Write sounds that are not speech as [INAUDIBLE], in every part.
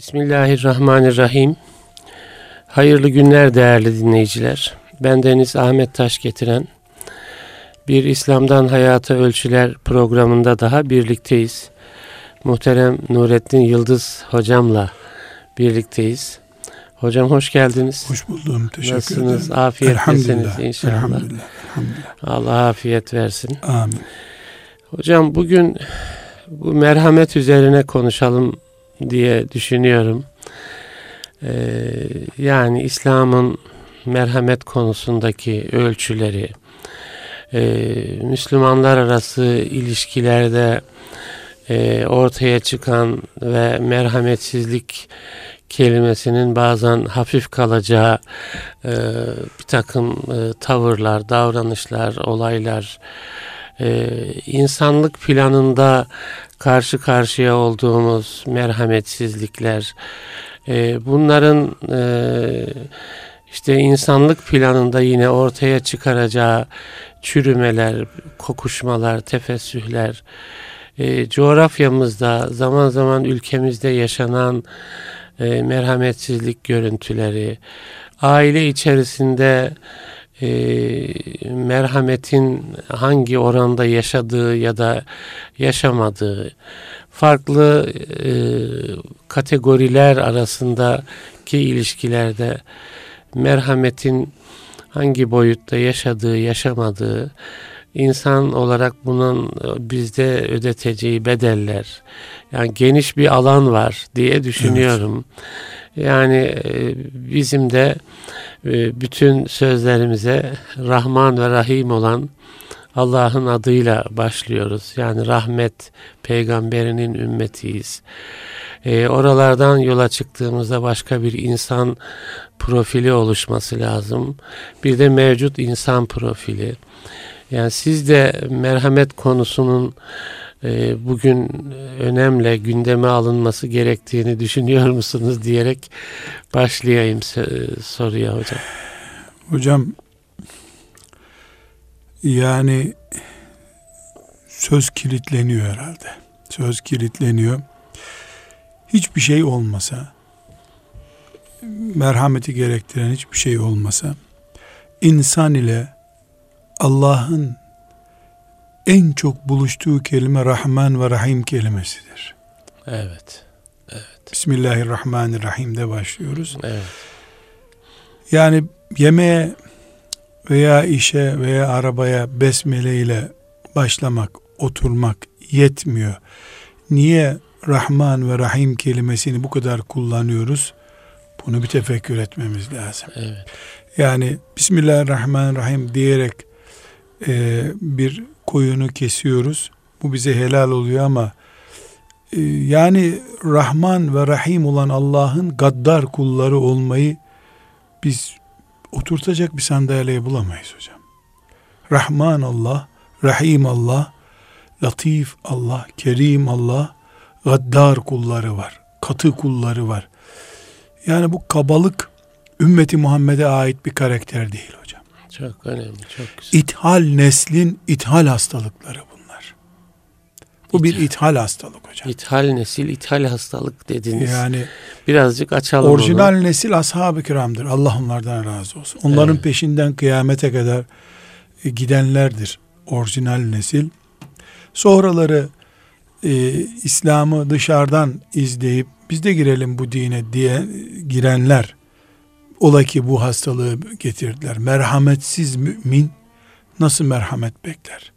Bismillahirrahmanirrahim. Hayırlı günler değerli dinleyiciler. Ben Deniz Ahmet Taş getiren bir İslam'dan Hayata Ölçüler programında daha birlikteyiz. Muhterem Nurettin Yıldız hocamla birlikteyiz. Hocam hoş geldiniz. Hoş buldum. Teşekkür Nasılsınız? ederim. Afiyettesiniz inşallah. Elhamdülillah. Elhamdülillah. Allah afiyet versin. Amin. Hocam bugün bu merhamet üzerine konuşalım diye düşünüyorum. Ee, yani İslam'ın merhamet konusundaki ölçüleri, e, Müslümanlar arası ilişkilerde e, ortaya çıkan ve merhametsizlik kelimesinin bazen hafif kalacağı e, bir takım e, tavırlar, davranışlar, olaylar, e, insanlık planında karşı karşıya olduğumuz merhametsizlikler, e, bunların e, işte insanlık planında yine ortaya çıkaracağı çürümeler, kokuşmalar, tefessühler, e, coğrafyamızda zaman zaman ülkemizde yaşanan e, merhametsizlik görüntüleri, aile içerisinde e, merhametin hangi oranda yaşadığı ya da yaşamadığı, farklı e, kategoriler arasındaki ilişkilerde merhametin hangi boyutta yaşadığı, yaşamadığı, insan olarak bunun bizde ödeteceği bedeller, yani geniş bir alan var diye düşünüyorum. Evet. Yani bizim de bütün sözlerimize Rahman ve Rahim olan Allah'ın adıyla başlıyoruz. Yani rahmet peygamberinin ümmetiyiz. E, oralardan yola çıktığımızda başka bir insan profili oluşması lazım. Bir de mevcut insan profili. Yani siz de merhamet konusunun e, bugün önemli gündeme alınması gerektiğini düşünüyor musunuz diyerek başlayayım soruya hocam. Hocam yani söz kilitleniyor herhalde. Söz kilitleniyor. Hiçbir şey olmasa, merhameti gerektiren hiçbir şey olmasa, insan ile Allah'ın en çok buluştuğu kelime Rahman ve Rahim kelimesidir. Evet. Evet. Bismillahirrahmanirrahim'de başlıyoruz. Evet. Yani yemeğe veya işe veya arabaya besmele ile başlamak, oturmak yetmiyor. Niye Rahman ve Rahim kelimesini bu kadar kullanıyoruz? Bunu bir tefekkür etmemiz lazım. Evet. Yani Bismillahirrahmanirrahim diyerek e, bir koyunu kesiyoruz. Bu bize helal oluyor ama e, yani Rahman ve Rahim olan Allah'ın gaddar kulları olmayı biz oturtacak bir sandalyeye bulamayız hocam. Rahman Allah, Rahim Allah, Latif Allah, Kerim Allah, gaddar kulları var. Katı kulları var. Yani bu kabalık ümmeti Muhammed'e ait bir karakter değil. Çok önemli, çok güzel. İthal neslin ithal hastalıkları bunlar. Bu İthal. bir ithal hastalık hocam. İthal nesil, ithal hastalık dediniz. Yani birazcık açalım Orijinal onu. nesil ashab-ı kiramdır. Allah onlardan razı olsun. Onların evet. peşinden kıyamete kadar e, gidenlerdir. Orijinal nesil. Sonraları e, İslam'ı dışarıdan izleyip biz de girelim bu dine diye girenler ola ki bu hastalığı getirdiler. Merhametsiz mümin nasıl merhamet bekler?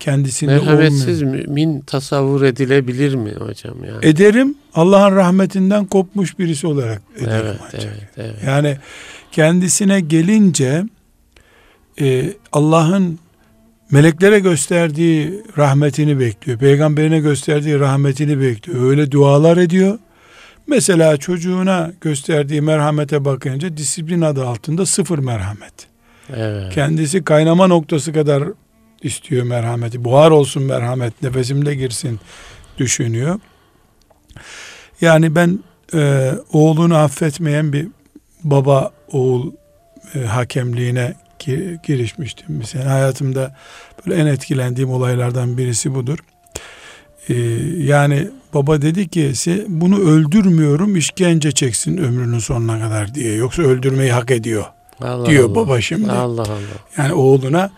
Kendisinde Merhametsiz olmayan, mümin tasavvur edilebilir mi hocam? Yani? Ederim. Allah'ın rahmetinden kopmuş birisi olarak ederim evet, ancak. Evet, evet. Yani kendisine gelince e, Allah'ın meleklere gösterdiği rahmetini bekliyor. Peygamberine gösterdiği rahmetini bekliyor. Öyle dualar ediyor. Mesela çocuğuna gösterdiği merhamete bakınca disiplin adı altında sıfır merhamet. Evet. Kendisi kaynama noktası kadar istiyor merhameti. Buhar olsun merhamet, nefesimde girsin düşünüyor. Yani ben e, oğlunu affetmeyen bir baba oğul e, hakemliğine girişmiştim. Mesela hayatımda böyle en etkilendiğim olaylardan birisi budur. Ee, yani baba dedi ki bunu öldürmüyorum işkence çeksin ömrünün sonuna kadar diye. Yoksa öldürmeyi hak ediyor Allah diyor Allah. baba şimdi. Allah Allah. Yani oğluna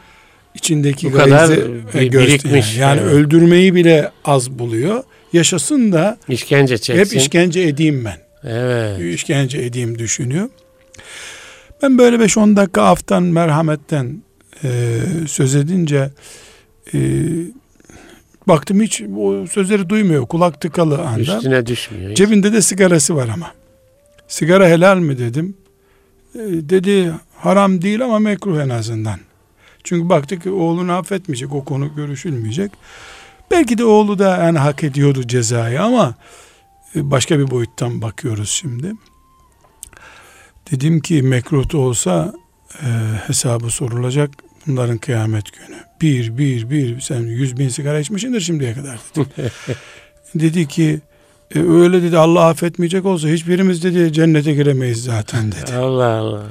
içindeki Bu kadar bir, birikmiş. Yani, yani öldürmeyi bile az buluyor. Yaşasın da işkence çeksin. Hep işkence edeyim ben. Evet. İşkence edeyim düşünüyor. Ben böyle 5-10 dakika aftan, merhametten e, söz edince e, baktım hiç o sözleri duymuyor. Kulak tıkalı anda. Üstüne düşmüyor. Hiç. Cebinde de sigarası var ama. Sigara helal mi dedim. E, dedi haram değil ama mekruh en azından. Çünkü baktık ki oğlunu affetmeyecek. O konu görüşülmeyecek. Belki de oğlu da yani hak ediyordu cezayı ama e, başka bir boyuttan bakıyoruz şimdi. Dedim ki mekruh olsa e, hesabı sorulacak bunların kıyamet günü. Bir, bir, bir sen yüz bin sigara içmişsindir şimdiye kadar dedim. [LAUGHS] dedi ki e, öyle dedi Allah affetmeyecek olsa hiçbirimiz dedi cennete giremeyiz zaten dedi. Allah Allah.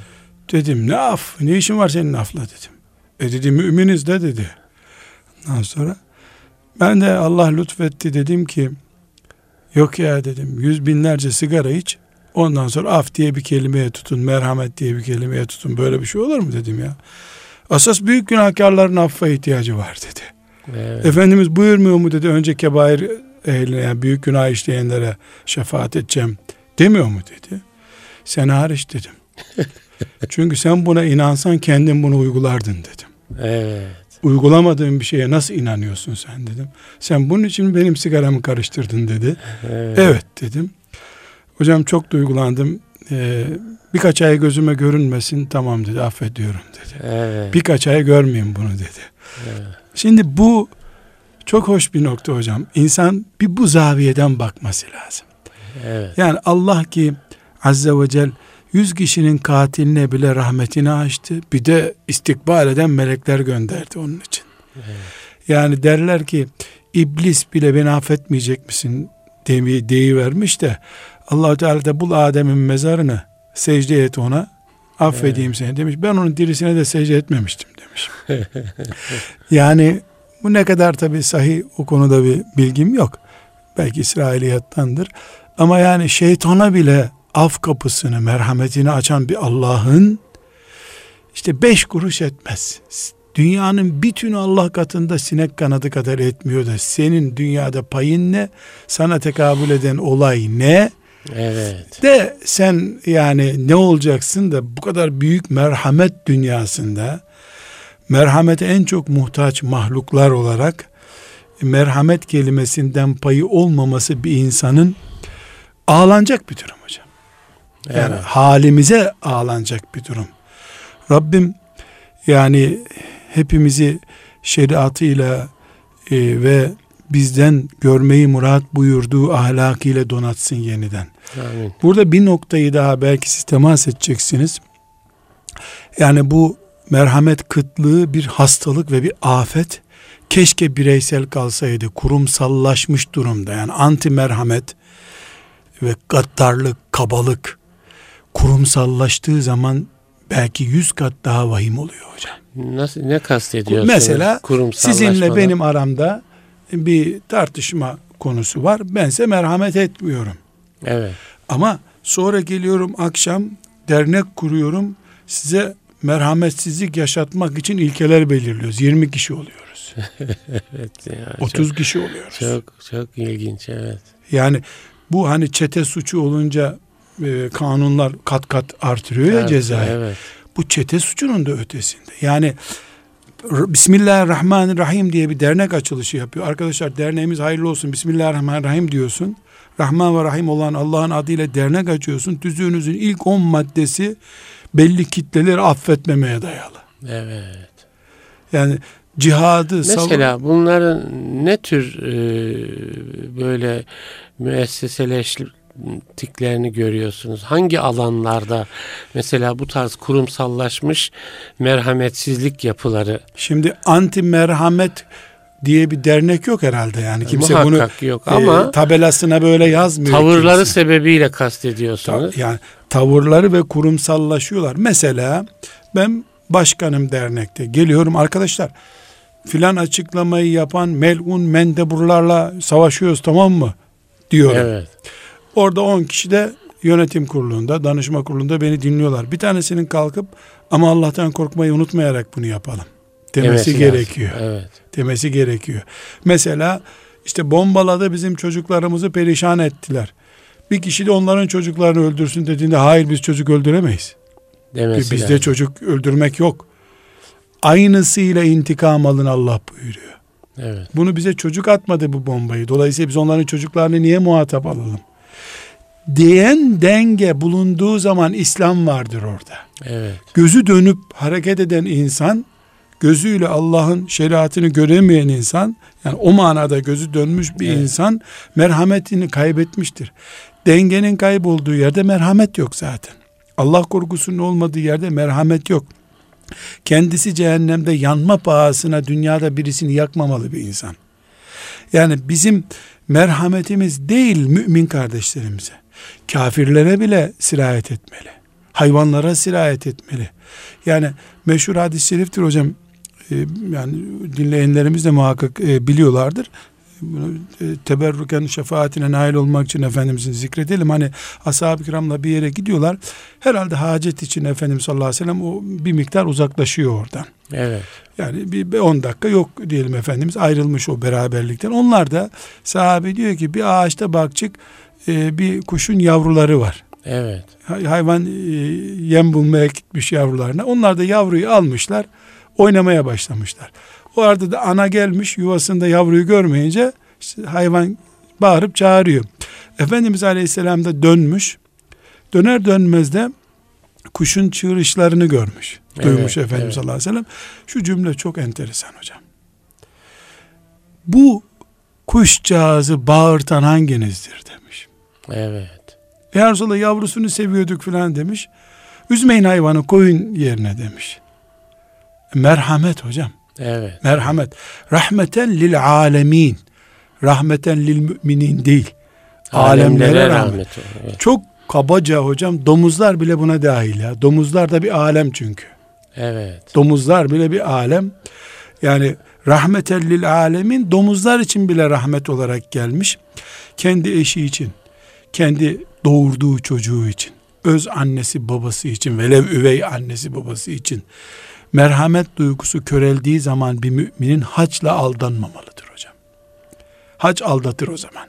Dedim ne af ne işin var senin afla dedim. E dedi müminiz de dedi. Ondan sonra ben de Allah lütfetti dedim ki yok ya dedim yüz binlerce sigara iç ondan sonra af diye bir kelimeye tutun merhamet diye bir kelimeye tutun böyle bir şey olur mu dedim ya. Asas büyük günahkarların affa ihtiyacı var dedi. Evet. Efendimiz buyurmuyor mu dedi önce kebair ehline yani büyük günah işleyenlere şefaat edeceğim demiyor mu dedi. Sen hariç dedim. [LAUGHS] Çünkü sen buna inansan kendin bunu uygulardın dedim. Evet. Uygulamadığın bir şeye nasıl inanıyorsun sen dedim. Sen bunun için benim sigaramı karıştırdın dedi. Evet, evet dedim. Hocam çok duygulandım. Ee, birkaç ay gözüme görünmesin tamam dedi affediyorum dedi. Evet. Birkaç ay görmeyeyim bunu dedi. Evet. Şimdi bu çok hoş bir nokta hocam. İnsan bir bu zaviyeden bakması lazım. Evet. Yani Allah ki Azze ve Celle yüz kişinin katiline bile rahmetini açtı. Bir de istikbal eden melekler gönderdi onun için. Evet. Yani derler ki iblis bile beni affetmeyecek misin demeyi deyivermiş de allah Teala da bul Adem'in mezarını secde et ona affedeyim seni demiş. Ben onun dirisine de secde etmemiştim demiş. [LAUGHS] yani bu ne kadar tabi sahih o konuda bir bilgim yok. Belki İsrailiyattandır. Ama yani şeytana bile af kapısını, merhametini açan bir Allah'ın işte beş kuruş etmez. Dünyanın bütünü Allah katında sinek kanadı kadar etmiyor da senin dünyada payın ne? Sana tekabül eden olay ne? Evet. De sen yani ne olacaksın da bu kadar büyük merhamet dünyasında merhamete en çok muhtaç mahluklar olarak merhamet kelimesinden payı olmaması bir insanın ağlanacak bir durum hocam. Yani evet. halimize ağlanacak bir durum. Rabbim yani hepimizi şeriatıyla e, ve bizden görmeyi murat buyurduğu ahlakıyla donatsın yeniden. Amin. Burada bir noktayı daha belki siz temas edeceksiniz. Yani bu merhamet kıtlığı bir hastalık ve bir afet. Keşke bireysel kalsaydı, kurumsallaşmış durumda. Yani anti merhamet ve gaddarlık, kabalık kurumsallaştığı zaman belki yüz kat daha vahim oluyor hocam. Nasıl ne kastediyorsunuz? Mesela sizinle benim aramda bir tartışma konusu var. Bense merhamet etmiyorum. Evet. Ama sonra geliyorum akşam dernek kuruyorum. Size merhametsizlik yaşatmak için ilkeler belirliyoruz. 20 kişi oluyoruz. [LAUGHS] evet ya. 30 çok, kişi oluyoruz. Çok çok ilginç evet. Yani bu hani çete suçu olunca e, kanunlar kat kat artırıyor evet, ya cezayı. Evet. Bu çete suçunun da ötesinde. Yani Bismillahirrahmanirrahim diye bir dernek açılışı yapıyor. Arkadaşlar derneğimiz hayırlı olsun. Bismillahirrahmanirrahim diyorsun. Rahman ve Rahim olan Allah'ın adıyla dernek açıyorsun. Tüzüğünüzün ilk on maddesi belli kitleleri affetmemeye dayalı. Evet. Yani cihadı mesela savun... bunların ne tür e, böyle müesseseleştiklerini görüyorsunuz? Hangi alanlarda mesela bu tarz kurumsallaşmış merhametsizlik yapıları? Şimdi anti merhamet diye bir dernek yok herhalde yani kimse Muhakkak bunu yok ama e, tabelasına böyle yazmıyor. Tavırları kimse. sebebiyle kastediyorsunuz. Ta, yani tavırları ve kurumsallaşıyorlar. Mesela ben başkanım dernekte geliyorum arkadaşlar filan açıklamayı yapan melun mendeburlarla savaşıyoruz tamam mı? Diyorum. Evet. Orada 10 kişi de yönetim kurulunda, danışma kurulunda beni dinliyorlar. Bir tanesinin kalkıp ama Allah'tan korkmayı unutmayarak bunu yapalım demesi Demesi gerekiyor. Evet. Demesi gerekiyor. Mesela işte bombaladı bizim çocuklarımızı perişan ettiler. Bir kişi de onların çocuklarını öldürsün dediğinde hayır biz çocuk öldüremeyiz. Demesi Bizde lazım. çocuk öldürmek yok. Aynısıyla intikam alın Allah buyuruyor. Evet. Bunu bize çocuk atmadı bu bombayı. Dolayısıyla biz onların çocuklarını niye muhatap alalım? Diyen denge bulunduğu zaman İslam vardır orada. Evet. Gözü dönüp hareket eden insan, gözüyle Allah'ın şeriatını göremeyen insan, yani o manada gözü dönmüş bir Evet. insan merhametini kaybetmiştir. Dengenin kaybolduğu yerde merhamet yok zaten. Allah korkusunun olmadığı yerde merhamet yok. Kendisi cehennemde yanma pahasına dünyada birisini yakmamalı bir insan. Yani bizim merhametimiz değil mümin kardeşlerimize. Kafirlere bile sirayet etmeli. Hayvanlara sirayet etmeli. Yani meşhur hadis-i şeriftir hocam. Ee, yani dinleyenlerimiz de muhakkak e, biliyorlardır. Bunu e, teberrüken şefaatine nail olmak için Efendimizin zikredelim. Hani ashab-ı kiramla bir yere gidiyorlar. Herhalde hacet için Efendimiz sallallahu aleyhi ve sellem o bir miktar uzaklaşıyor oradan. Evet. Yani bir 10 dakika yok diyelim Efendimiz ayrılmış o beraberlikten. Onlar da sahabe diyor ki bir ağaçta bakçık e, bir kuşun yavruları var. Evet. Hay- Hayvan e, yem bulmaya gitmiş yavrularına. Onlar da yavruyu almışlar oynamaya başlamışlar. O arada da ana gelmiş yuvasında yavruyu görmeyince işte hayvan bağırıp çağırıyor. Efendimiz Aleyhisselam da dönmüş. Döner dönmez de kuşun çığırışlarını görmüş. Evet, Duymuş Efendimiz evet. sallallahu aleyhi ve sellem. Şu cümle çok enteresan hocam. Bu kuşcağızı bağırtan hanginizdir demiş. Evet. Ya Resulallah yavrusunu seviyorduk filan demiş. Üzmeyin hayvanı koyun yerine demiş. Merhamet hocam. Evet. Merhamet. Rahmeten lil alemin. Rahmeten lil müminin değil. Alemlere rahmet. Evet. Çok kabaca hocam domuzlar bile buna dahil ya. Domuzlar da bir alem çünkü. Evet. Domuzlar bile bir alem. Yani rahmeten lil alemin domuzlar için bile rahmet olarak gelmiş. Kendi eşi için, kendi doğurduğu çocuğu için, öz annesi babası için, velev üvey annesi babası için merhamet duygusu köreldiği zaman bir müminin haçla aldanmamalıdır hocam. Hac aldatır o zaman.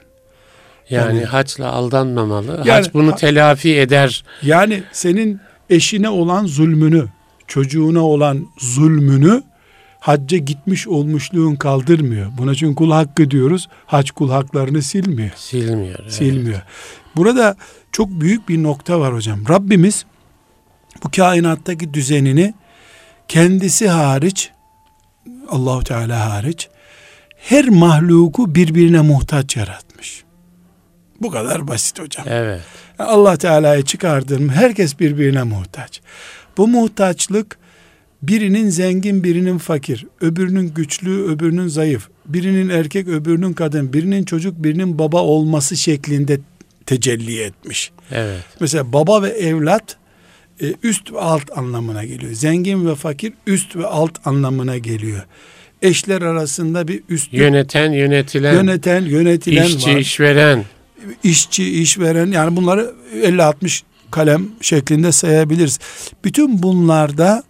Yani, Yani- haçla aldanmamalı. Yani- Hac bunu telafi eder. Yani senin eşine olan zulmünü, çocuğuna olan zulmünü hacca gitmiş olmuşluğun kaldırmıyor. Buna çünkü kul hakkı diyoruz. Hac kul haklarını silmiyor. Silmiyor. evet. Silmiyor. Burada çok büyük bir nokta var hocam. Rabbimiz bu kainattaki düzenini kendisi hariç Allahu Teala hariç her mahluku birbirine muhtaç yaratmış. Bu kadar basit hocam. Evet. Allah Teala'yı çıkardın mı herkes birbirine muhtaç. Bu muhtaçlık birinin zengin birinin fakir, öbürünün güçlü öbürünün zayıf, birinin erkek öbürünün kadın, birinin çocuk birinin baba olması şeklinde tecelli etmiş. Evet. Mesela baba ve evlat e, üst ve alt anlamına geliyor. Zengin ve fakir üst ve alt anlamına geliyor. Eşler arasında bir üst Yöneten, yönetilen, yöneten, yönetilen işçi, var işveren. işçi, işveren yani bunları 50-60 kalem şeklinde sayabiliriz. Bütün bunlarda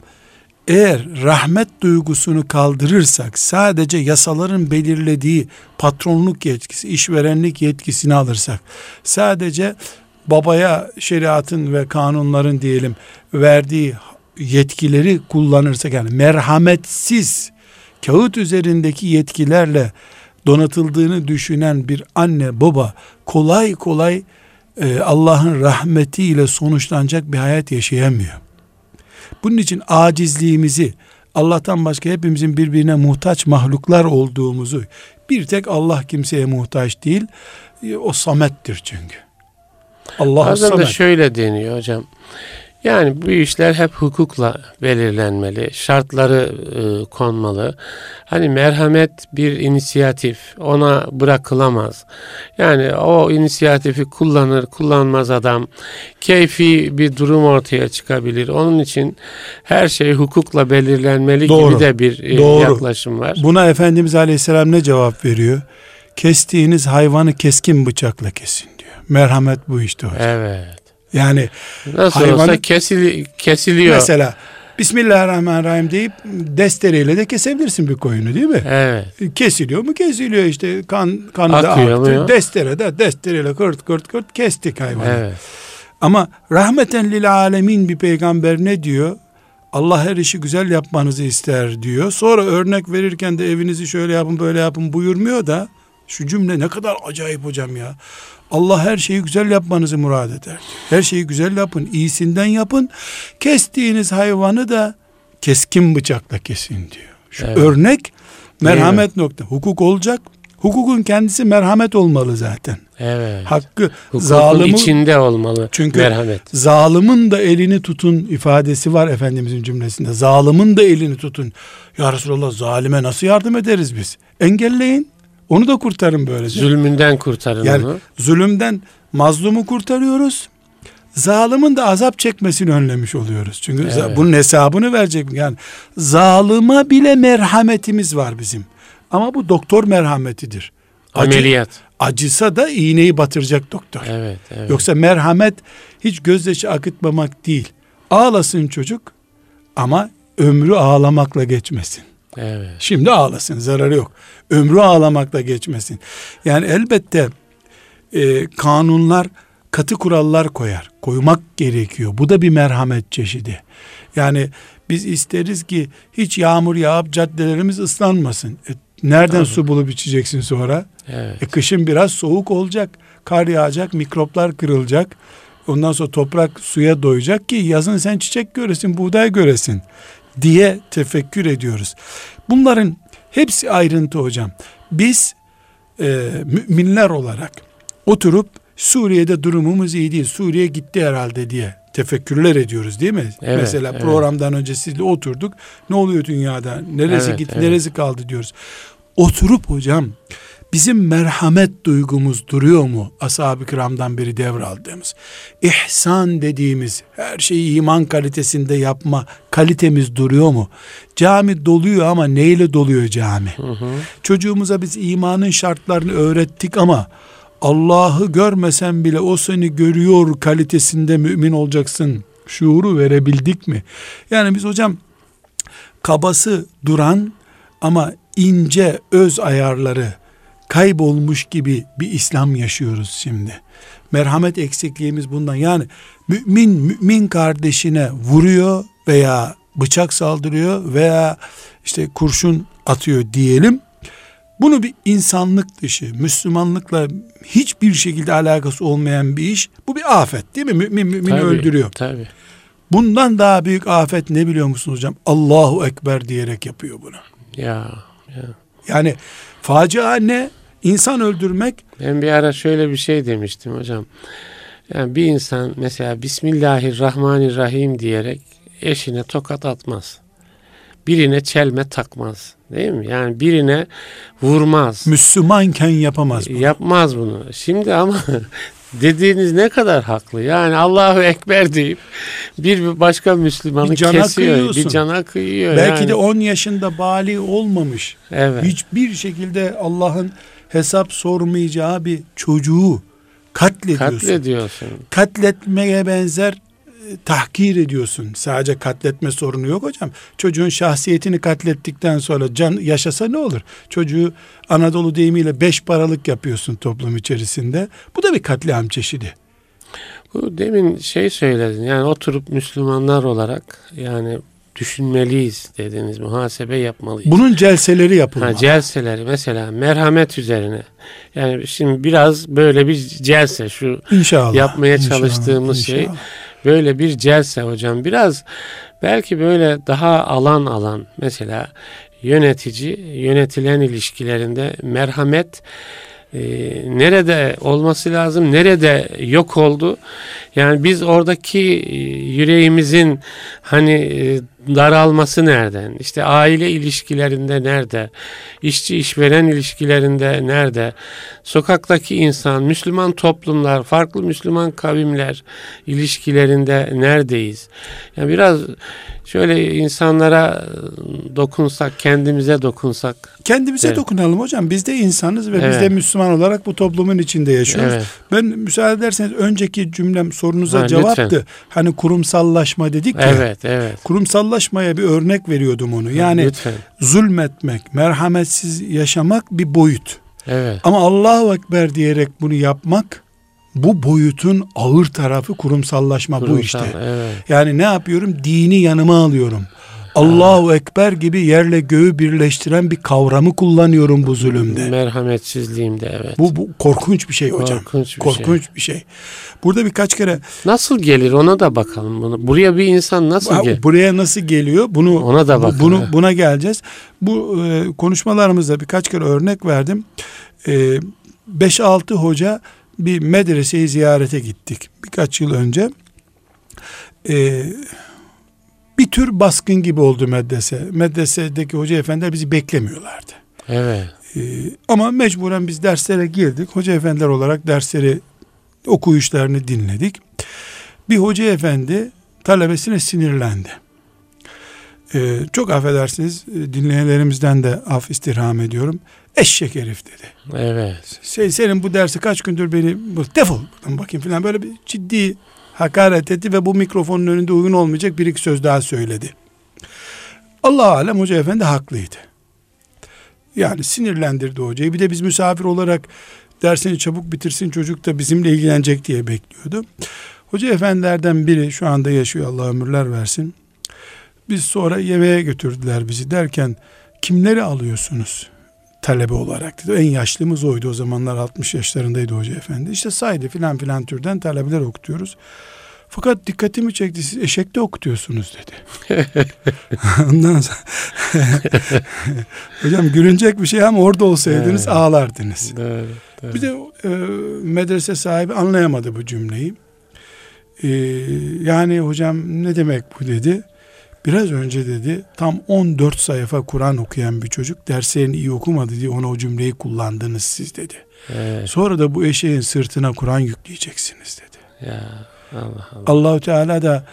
eğer rahmet duygusunu kaldırırsak sadece yasaların belirlediği patronluk yetkisi, işverenlik yetkisini alırsak sadece babaya şeriatın ve kanunların diyelim verdiği yetkileri kullanırsak yani merhametsiz kağıt üzerindeki yetkilerle donatıldığını düşünen bir anne baba kolay kolay e, Allah'ın rahmetiyle sonuçlanacak bir hayat yaşayamıyor. Bunun için acizliğimizi Allah'tan başka hepimizin birbirine muhtaç mahluklar olduğumuzu bir tek Allah kimseye muhtaç değil e, o samettir çünkü. Allah Bazen de samet. şöyle deniyor hocam. Yani bu işler hep hukukla belirlenmeli, şartları e, konmalı. Hani merhamet bir inisiyatif, ona bırakılamaz. Yani o inisiyatifi kullanır, kullanmaz adam. Keyfi bir durum ortaya çıkabilir. Onun için her şey hukukla belirlenmeli Doğru. gibi de bir e, Doğru. yaklaşım var. Buna Efendimiz Aleyhisselam ne cevap veriyor? Kestiğiniz hayvanı keskin bıçakla kesin diyor. Merhamet bu işte hocam. Evet. Yani Nasıl Hayvanı- olsa kesili, kesiliyor. mesela Bismillahirrahmanirrahim deyip destereyle de kesebilirsin bir koyunu değil mi? Evet. Kesiliyor mu? Kesiliyor işte kan kanı da Akıyor aktı. Destere de destereyle kırt kırt kırt kestik hayvanı. Evet. Ama rahmeten lil alemin bir peygamber ne diyor? Allah her işi güzel yapmanızı ister diyor. Sonra örnek verirken de evinizi şöyle yapın böyle yapın buyurmuyor da şu cümle ne kadar acayip hocam ya. Allah her şeyi güzel yapmanızı murad eder. Her şeyi güzel yapın, iyisinden yapın. Kestiğiniz hayvanı da keskin bıçakla kesin diyor. Şu Evet. örnek merhamet nokta. Hukuk olacak. Hukukun kendisi merhamet olmalı zaten. Evet. Hakkı Hukukun zalimi içinde olmalı Çünkü- merhamet. Zalimin da elini tutun ifadesi var Efendimizin cümlesinde. Zalimin de elini tutun. Ya Resulallah zalime nasıl yardım ederiz biz? Engelleyin. Onu da kurtarın böylece. Zulmünden kurtarın yani onu. zulümden mazlumu kurtarıyoruz. Zalimin de azap çekmesini önlemiş oluyoruz. Çünkü Evet. bunun hesabını verecek. Yani zalıma bile merhametimiz var bizim. Ama bu doktor merhametidir. Acı- Ameliyat. acısa da iğneyi batıracak doktor. Evet, evet. Yoksa merhamet hiç gözyaşı akıtmamak değil. Ağlasın çocuk ama ömrü ağlamakla geçmesin. Evet. Şimdi ağlasın zararı yok. Ömrü ağlamakla geçmesin. Yani elbette e, kanunlar katı kurallar koyar. Koymak gerekiyor. Bu da bir merhamet çeşidi. Yani biz isteriz ki hiç yağmur yağıp caddelerimiz ıslanmasın. E, nereden Tabii. su bulup içeceksin sonra? Evet. E kışın biraz soğuk olacak. Kar yağacak, mikroplar kırılacak. Ondan sonra toprak suya doyacak ki yazın sen çiçek göresin, buğday göresin diye tefekkür ediyoruz. Bunların hepsi ayrıntı hocam. Biz e, müminler olarak oturup Suriye'de durumumuz iyi değil. Suriye gitti herhalde diye tefekkürler ediyoruz değil mi? Evet, Mesela evet. programdan önce sizle oturduk. Ne oluyor dünyada? Neresi Evet, gitti, evet. neresi kaldı diyoruz. Oturup hocam bizim merhamet duygumuz duruyor mu? Ashab-ı kiramdan biri devraldığımız. İhsan dediğimiz her şeyi iman kalitesinde yapma kalitemiz duruyor mu? Cami doluyor ama neyle doluyor cami? Hı hı. Çocuğumuza biz imanın şartlarını öğrettik ama Allah'ı görmesen bile o seni görüyor kalitesinde mümin olacaksın. Şuuru verebildik mi? Yani biz hocam kabası duran ama ince öz ayarları kaybolmuş gibi bir İslam yaşıyoruz şimdi. Merhamet eksikliğimiz bundan. Yani mümin mümin kardeşine vuruyor veya bıçak saldırıyor veya işte kurşun atıyor diyelim. Bunu bir insanlık dışı, Müslümanlıkla hiçbir şekilde alakası olmayan bir iş. Bu bir afet değil mi? Mümin mümini Tabii, öldürüyor. Tabii. Bundan daha büyük afet ne biliyor musunuz hocam? Allahu Ekber diyerek yapıyor bunu. Ya, ya. Yani facia ne? İnsan öldürmek Ben bir ara şöyle bir şey demiştim hocam. Yani bir insan mesela Bismillahirrahmanirrahim diyerek eşine tokat atmaz. Birine çelme takmaz. Değil mi? Yani birine vurmaz. Müslümanken yapamaz bunu. Yapmaz bunu. Şimdi ama dediğiniz ne kadar haklı. Yani Allahu Ekber deyip bir başka Müslümanı Bir cana kesiyor. kıyıyorsun. Bir cana kıyıyor. Belki yani. de 10 yaşında bali olmamış. evet. Hiçbir şekilde Allah'ın hesap sormayacağı bir çocuğu katlediyorsun. katlediyorsun. Katletmeye benzer tahkir ediyorsun. Sadece katletme sorunu yok hocam. Çocuğun şahsiyetini katlettikten sonra can yaşasa ne olur? Çocuğu Anadolu deyimiyle beş paralık yapıyorsun toplum içerisinde. Bu da bir katliam çeşidi. Bu demin şey söyledin. Yani oturup Müslümanlar olarak yani düşünmeliyiz dediniz. Muhasebe yapmalıyız. Bunun celseleri yapılmalı. Ha, celseleri mesela merhamet üzerine. Yani şimdi biraz böyle bir celse şu İnşallah. yapmaya İnşallah, çalıştığımız şey inşallah. Böyle bir celse hocam. Biraz belki böyle daha alan alan mesela yönetici yönetilen ilişkilerinde merhamet e, nerede olması lazım, nerede yok oldu. Yani biz oradaki e, yüreğimizin hani e, daralması nereden? İşte aile ilişkilerinde nerede? İşçi işveren ilişkilerinde nerede? Sokaktaki insan, Müslüman toplumlar, farklı Müslüman kavimler ilişkilerinde neredeyiz? Yani biraz şöyle insanlara dokunsak, kendimize dokunsak. Kendimize evet. dokunalım hocam. Biz de insanız ve evet. biz de Müslüman olarak bu toplumun içinde yaşıyoruz. Evet. Ben müsaade ederseniz önceki cümlem sorunuza ha, cevaptı. Lütfen. Hani kurumsallaşma dedik ya. Evet, evet. Kurumsallaşmaya bir örnek veriyordum onu. Yani lütfen. zulmetmek, merhametsiz yaşamak bir boyut. Evet. Ama Allahu Ekber diyerek bunu yapmak bu boyutun ağır tarafı kurumsallaşma Kurumsal, bu işte. Evet. Yani ne yapıyorum? Dini yanıma alıyorum. Allahu Ekber gibi yerle göğü birleştiren bir kavramı kullanıyorum bu zulümde. Merhametsizliğimde evet. Bu, bu korkunç bir şey hocam. Korkunç bir korkunç şey. bir şey. Burada birkaç kere nasıl gelir ona da bakalım bunu. Buraya bir insan nasıl gelir? Buraya nasıl geliyor? Bunu ona da bakalım. Bunu buna geleceğiz. Bu e, konuşmalarımızda birkaç kere örnek verdim. 5-6 e, hoca bir medreseyi ziyarete gittik birkaç yıl önce. E, bir tür baskın gibi oldu medrese. Medresedeki hoca efendiler bizi beklemiyorlardı. Evet. Ee, ama mecburen biz derslere girdik. Hoca efendiler olarak dersleri okuyuşlarını dinledik. Bir hoca efendi talebesine sinirlendi. Ee, çok affedersiniz dinleyenlerimizden de af istirham ediyorum. Eşek herif dedi. Evet. Şey, senin bu dersi kaç gündür beni defol bakayım falan böyle bir ciddi hakaret etti ve bu mikrofonun önünde uygun olmayacak bir iki söz daha söyledi. Allah alem hoca efendi haklıydı. Yani sinirlendirdi hocayı. Bir de biz misafir olarak dersini çabuk bitirsin çocuk da bizimle ilgilenecek diye bekliyordu. Hoca efendilerden biri şu anda yaşıyor Allah ömürler versin. Biz sonra yemeğe götürdüler bizi derken kimleri alıyorsunuz? talebe olarak dedi. En yaşlımız oydu o zamanlar 60 yaşlarındaydı hoca efendi. İşte saydı filan filan türden talebeler okutuyoruz. Fakat dikkatimi çekti siz eşekte okutuyorsunuz dedi. [LAUGHS] Ondan sonra [LAUGHS] hocam gülünecek bir şey ama orada olsaydınız evet. ağlardınız. Evet, evet. Bir de e, medrese sahibi anlayamadı bu cümleyi. E, yani hocam ne demek bu dedi. Biraz önce dedi tam 14 sayfa Kur'an okuyan bir çocuk derslerini iyi okumadı diye ona o cümleyi kullandınız siz dedi. Evet. Sonra da bu eşeğin sırtına Kur'an yükleyeceksiniz dedi. Ya Allah Allah. Allahu Teala da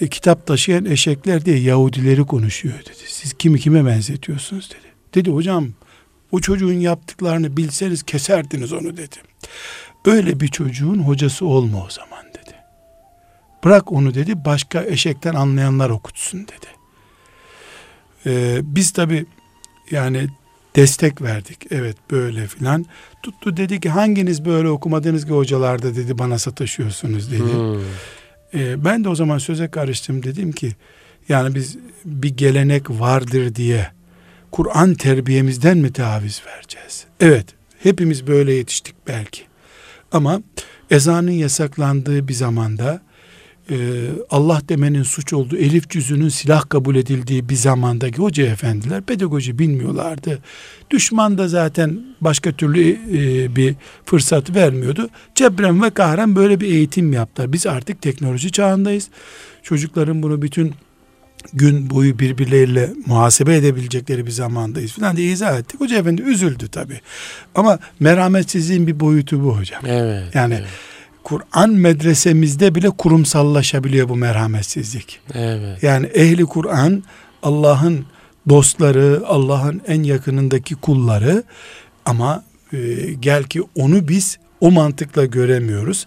e, kitap taşıyan eşekler diye Yahudileri konuşuyor dedi. Siz kimi kime benzetiyorsunuz dedi. Dedi hocam o çocuğun yaptıklarını bilseniz keserdiniz onu dedi. Öyle bir çocuğun hocası olma o zaman. Bırak onu dedi başka eşekten anlayanlar okutsun dedi. Ee, biz tabi yani destek verdik. Evet böyle filan. Tuttu dedi ki hanginiz böyle okumadınız ki hocalarda dedi bana sataşıyorsunuz dedi. Hmm. Ee, ben de o zaman söze karıştım dedim ki yani biz bir gelenek vardır diye Kur'an terbiyemizden mi taviz vereceğiz? Evet hepimiz böyle yetiştik belki. Ama ezanın yasaklandığı bir zamanda e, Allah demenin suç olduğu, elif cüzünün silah kabul edildiği bir zamandaki hoca efendiler pedagoji bilmiyorlardı. Düşman da zaten başka türlü e, bir fırsat vermiyordu. Cebren ve kahren böyle bir eğitim yaptılar. Biz artık teknoloji çağındayız. Çocukların bunu bütün gün boyu birbirleriyle muhasebe edebilecekleri bir zamandayız falan diye izah ettik. Hoca efendi üzüldü tabi. Ama merhametsizliğin bir boyutu bu hocam. Evet. Yani evet Kur'an medresemizde bile kurumsallaşabiliyor bu merhametsizlik. Evet. Yani ehli Kur'an Allah'ın dostları, Allah'ın en yakınındaki kulları ama e, gel ki onu biz o mantıkla göremiyoruz.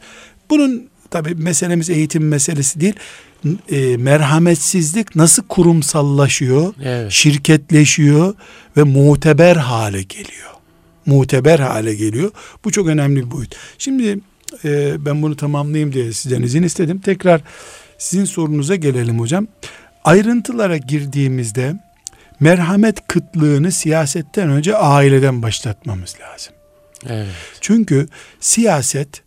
Bunun tabi meselemiz eğitim meselesi değil. E, merhametsizlik nasıl kurumsallaşıyor, evet. şirketleşiyor ve muteber hale geliyor. Muteber hale geliyor. Bu çok önemli bir boyut. Şimdi e, ben bunu tamamlayayım diye sizden izin istedim. Tekrar sizin sorunuza gelelim hocam. Ayrıntılara girdiğimizde merhamet kıtlığını siyasetten önce aileden başlatmamız lazım. Evet. Çünkü siyaset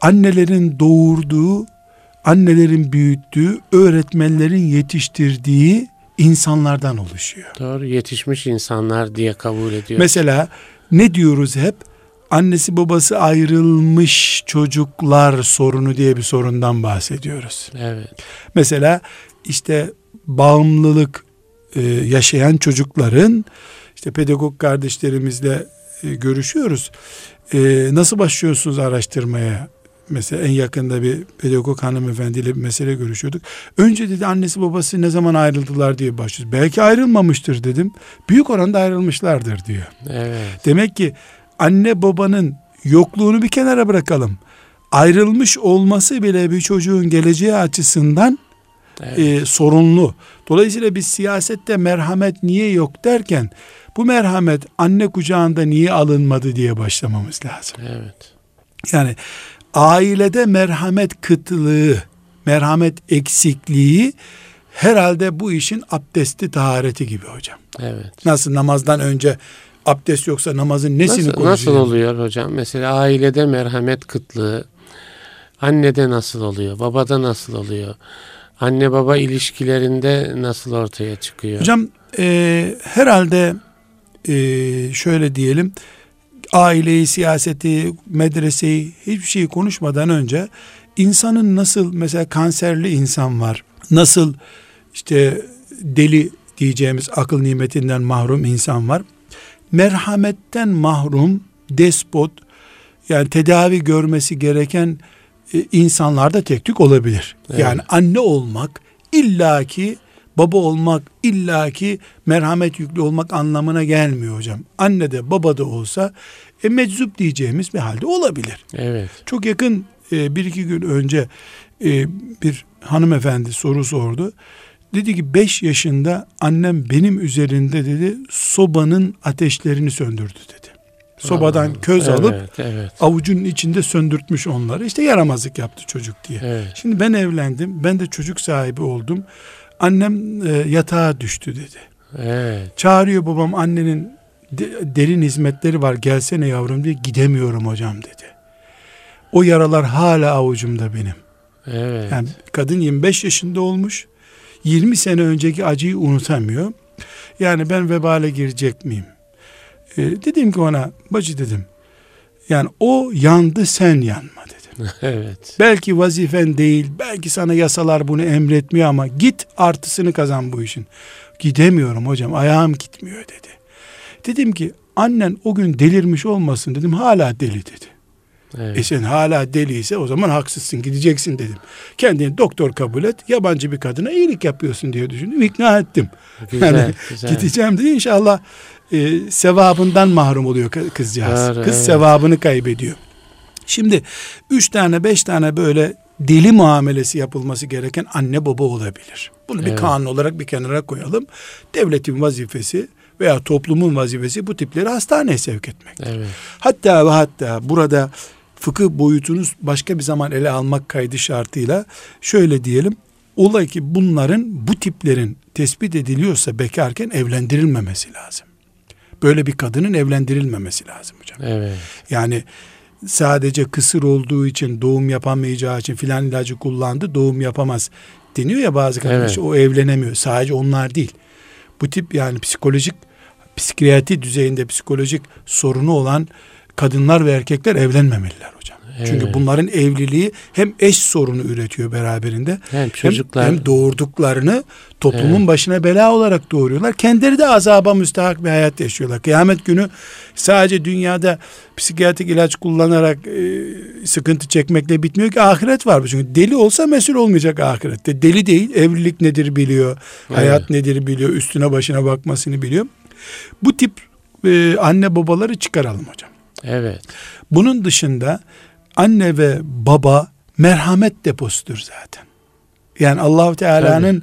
annelerin doğurduğu, annelerin büyüttüğü, öğretmenlerin yetiştirdiği insanlardan oluşuyor. Doğru yetişmiş insanlar diye kabul ediyor. Mesela ne diyoruz hep? Annesi babası ayrılmış çocuklar sorunu diye bir sorundan bahsediyoruz. Evet. Mesela işte bağımlılık e, yaşayan çocukların işte pedagog kardeşlerimizle e, görüşüyoruz. E, nasıl başlıyorsunuz araştırmaya? Mesela en yakında bir pedagog hanımefendiyle bir mesele görüşüyorduk. Önce dedi annesi babası ne zaman ayrıldılar diye başlıyoruz. Belki ayrılmamıştır dedim. Büyük oranda ayrılmışlardır diyor. Evet. Demek ki anne babanın yokluğunu bir kenara bırakalım. Ayrılmış olması bile bir çocuğun geleceği açısından Evet. e, sorunlu. Dolayısıyla biz siyasette merhamet niye yok derken bu merhamet anne kucağında niye alınmadı diye başlamamız lazım. evet. Yani ailede merhamet kıtlığı, merhamet eksikliği herhalde bu işin abdesti tahareti gibi hocam. Evet. Nasıl namazdan önce abdest yoksa namazın nesini Nasıl, konuşuyor? nasıl oluyor hocam? Mesela ailede merhamet kıtlığı, annede nasıl oluyor? Babada nasıl oluyor? Anne baba ilişkilerinde nasıl ortaya çıkıyor? Hocam e, herhalde e, şöyle diyelim aileyi, siyaseti, medreseyi hiçbir şeyi konuşmadan önce insanın nasıl mesela kanserli insan var. Nasıl işte deli diyeceğimiz akıl nimetinden mahrum insan var. Merhametten mahrum, despot yani tedavi görmesi gereken e, insanlarda tek tük olabilir. Evet. Yani anne olmak illaki baba olmak illaki merhamet yüklü olmak anlamına gelmiyor hocam. Anne de baba da olsa e, meczup diyeceğimiz bir halde olabilir. Evet. Çok yakın e, bir iki gün önce e, bir hanımefendi soru sordu. Dedi ki 5 yaşında annem benim üzerinde dedi sobanın ateşlerini söndürdü dedi. Sobadan köz evet, alıp Evet. avucunun içinde söndürtmüş onları. İşte yaramazlık yaptı çocuk diye. Evet. Şimdi ben evlendim. Ben de çocuk sahibi oldum. Annem e, yatağa düştü dedi. Evet. Çağırıyor babam annenin de- derin hizmetleri var gelsene yavrum diye gidemiyorum hocam dedi. O yaralar hala avucumda benim. Evet. Yani kadın 25 yaşında olmuş. 20 sene önceki acıyı unutamıyor. Yani ben vebale girecek miyim? E, dedim ki ona bacı dedim. Yani o yandı sen yanma dedim. [LAUGHS] evet. Belki vazifen değil, belki sana yasalar bunu emretmiyor ama git artısını kazan bu işin. Gidemiyorum hocam, ayağım gitmiyor dedi. Dedim ki annen o gün delirmiş olmasın dedim, hala deli dedi. Evet. E sen hala deliyse o zaman haksızsın gideceksin dedim. Kendini doktor kabul et, yabancı bir kadına iyilik yapıyorsun diye düşündüm, ikna ettim. Güzel, yani güzel. Gideceğim dedi inşallah e, sevabından mahrum oluyor kı- kızcağız. Doğru, Kız evet. sevabını kaybediyor. Şimdi üç tane beş tane böyle deli muamelesi yapılması gereken anne baba olabilir. Bunu bir Evet. kanun olarak bir kenara koyalım. Devletin vazifesi veya toplumun vazifesi bu tipleri hastaneye sevk etmek. Evet. Hatta ve hatta burada fıkıh boyutunuz başka bir zaman ele almak kaydı şartıyla şöyle diyelim. Olay ki bunların bu tiplerin tespit ediliyorsa bekarken evlendirilmemesi lazım. Böyle bir kadının evlendirilmemesi lazım hocam. Evet. Yani sadece kısır olduğu için doğum yapamayacağı için filan ilacı kullandı doğum yapamaz deniyor ya bazı kadınlar Evet. işte o evlenemiyor. Sadece onlar değil. Bu tip yani psikolojik psikiyatri düzeyinde psikolojik sorunu olan kadınlar ve erkekler evlenmemeliler hocam. Çünkü Evet. bunların evliliği hem eş sorunu üretiyor beraberinde Hem hem, çocuklar hem doğurduklarını toplumun Evet. başına bela olarak doğuruyorlar. Kendileri de azaba müstahak bir hayat yaşıyorlar. Kıyamet günü sadece dünyada psikiyatrik ilaç kullanarak e, sıkıntı çekmekle bitmiyor ki ahiret var. Çünkü deli olsa mesul olmayacak ahirette. Deli değil, evlilik nedir biliyor, hayat nedir biliyor, üstüne başına bakmasını biliyor. Bu tip e, anne babaları çıkaralım hocam. Evet. Bunun dışında anne ve baba merhamet deposudur zaten. Yani Allahu Teala'nın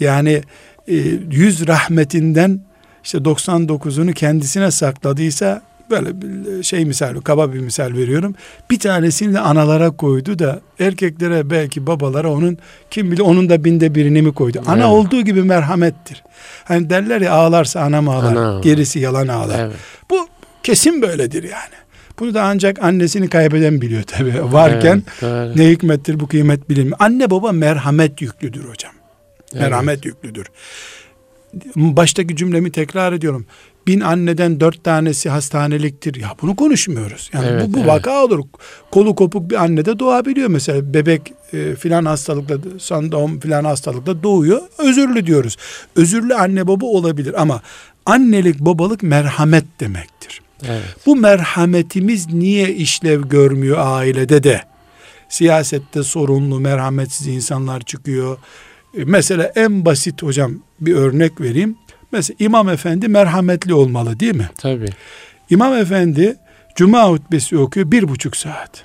yani e, yüz rahmetinden işte 99'unu kendisine sakladıysa böyle bir şey misal, kaba bir misal veriyorum. Bir tanesini de analara koydu da erkeklere belki babalara onun kim bilir onun da binde birini mi koydu. Ana Evet. olduğu gibi merhamettir. Hani derler ya ağlarsa anam ağlar, Ana ağlar. gerisi yalan ağlar. Evet. Bu kesin böyledir yani. Bunu da ancak annesini kaybeden biliyor tabii. Varken Evet, doğru. ne hikmettir bu kıymet bilinmiyor. Anne baba merhamet yüklüdür hocam. Evet. Merhamet yüklüdür. Baştaki cümlemi tekrar ediyorum. bin anneden dört tanesi hastaneliktir. Ya bunu konuşmuyoruz. Yani Evet, bu, bu evet. vaka olur. Kolu kopuk bir anne de doğabiliyor mesela. Bebek e, filan hastalıkla, sandom filan hastalıkla doğuyor. Özürlü diyoruz. Özürlü anne baba olabilir ama annelik babalık merhamet demektir. Evet. Bu merhametimiz niye işlev görmüyor ailede de? Siyasette sorunlu, merhametsiz insanlar çıkıyor. E, Mesela en basit hocam bir örnek vereyim. Mesela imam efendi merhametli olmalı değil mi? Tabii. İmam efendi cuma hutbesi okuyor bir buçuk saat.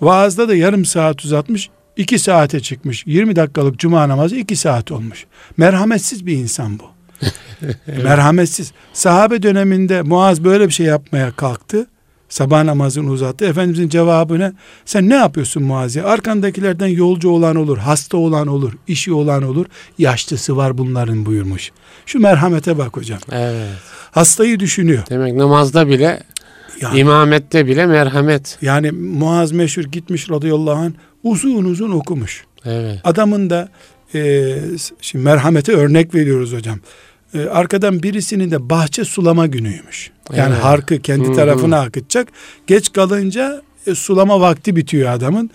Vaazda da yarım saat uzatmış, iki saate çıkmış. 20 dakikalık cuma namazı iki saat olmuş. Merhametsiz bir insan bu. [LAUGHS] Merhametsiz. Sahabe döneminde Muaz böyle bir şey yapmaya kalktı. Sabah namazını uzattı. Efendimizin cevabı ne? Sen ne yapıyorsun Muaz'ya? Arkandakilerden yolcu olan olur, hasta olan olur, işi olan olur. Yaşlısı var bunların buyurmuş. Şu merhamete bak hocam. Evet. Hastayı düşünüyor. Demek namazda bile, Yani, imamette bile merhamet. yani Muaz meşhur gitmiş radıyallahu anh uzun uzun okumuş. Evet. Adamın da e, şimdi merhamete örnek veriyoruz hocam. E, arkadan birisinin de bahçe sulama günüymüş. Yani Evet. harkı kendi Hı hı. tarafına akıtacak. Geç kalınca e, sulama vakti bitiyor adamın.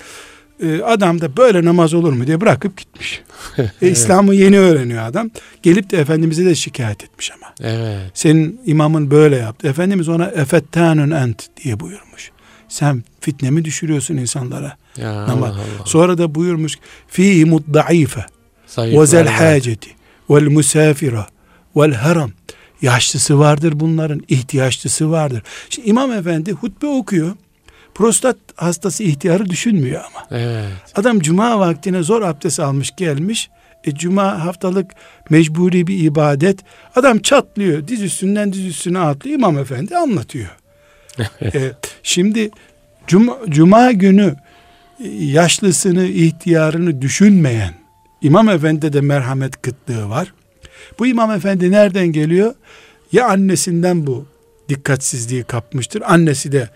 E, adam da böyle namaz olur mu diye bırakıp gitmiş. [LAUGHS] E, İslam'ı yeni öğreniyor adam. Gelip de Efendimiz'e de şikayet etmiş ama. Evet. Senin imamın böyle yaptı. Efendimiz ona efettanun ent diye buyurmuş. Sen fitnemi düşürüyorsun insanlara. Ya Ama Allah Allah. Sonra da buyurmuş fihi muddaife Zayıflar ve zel var. haceti vel musafira vel haram. Yaşlısı vardır bunların, ihtiyaçlısı vardır. Şimdi İmam Efendi hutbe okuyor. Prostat hastası ihtiyarı düşünmüyor ama. Evet. Adam cuma vaktine zor abdest almış gelmiş. E, cuma haftalık mecburi bir ibadet. Adam çatlıyor. Diz üstünden diz üstüne atlıyor. İmam Efendi anlatıyor. E, şimdi cuma, cuma günü e, yaşlısını, ihtiyarını düşünmeyen İmam Efendi de merhamet kıtlığı var. Bu İmam Efendi nereden geliyor? Ya annesinden bu dikkatsizliği kapmıştır. Annesi de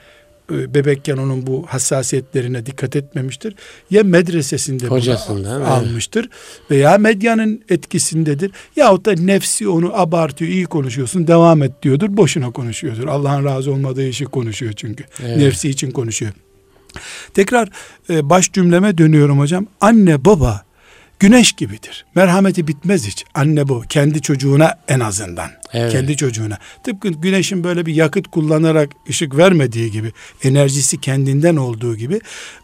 e, bebekken onun bu hassasiyetlerine dikkat etmemiştir. Ya medresesinde Hocasından, evet. almıştır veya medyanın etkisindedir. Yahut da nefsi onu abartıyor, iyi konuşuyorsun, devam et diyordur. Boşuna konuşuyordur. Allah'ın razı olmadığı işi konuşuyor çünkü. Evet. Nefsi için konuşuyor. Tekrar e, baş cümleme dönüyorum hocam. Anne baba güneş gibidir. Merhameti bitmez hiç. Anne bu kendi çocuğuna en azından. Evet. Kendi çocuğuna. Tıpkı güneşin böyle bir yakıt kullanarak ışık vermediği gibi, enerjisi kendinden olduğu gibi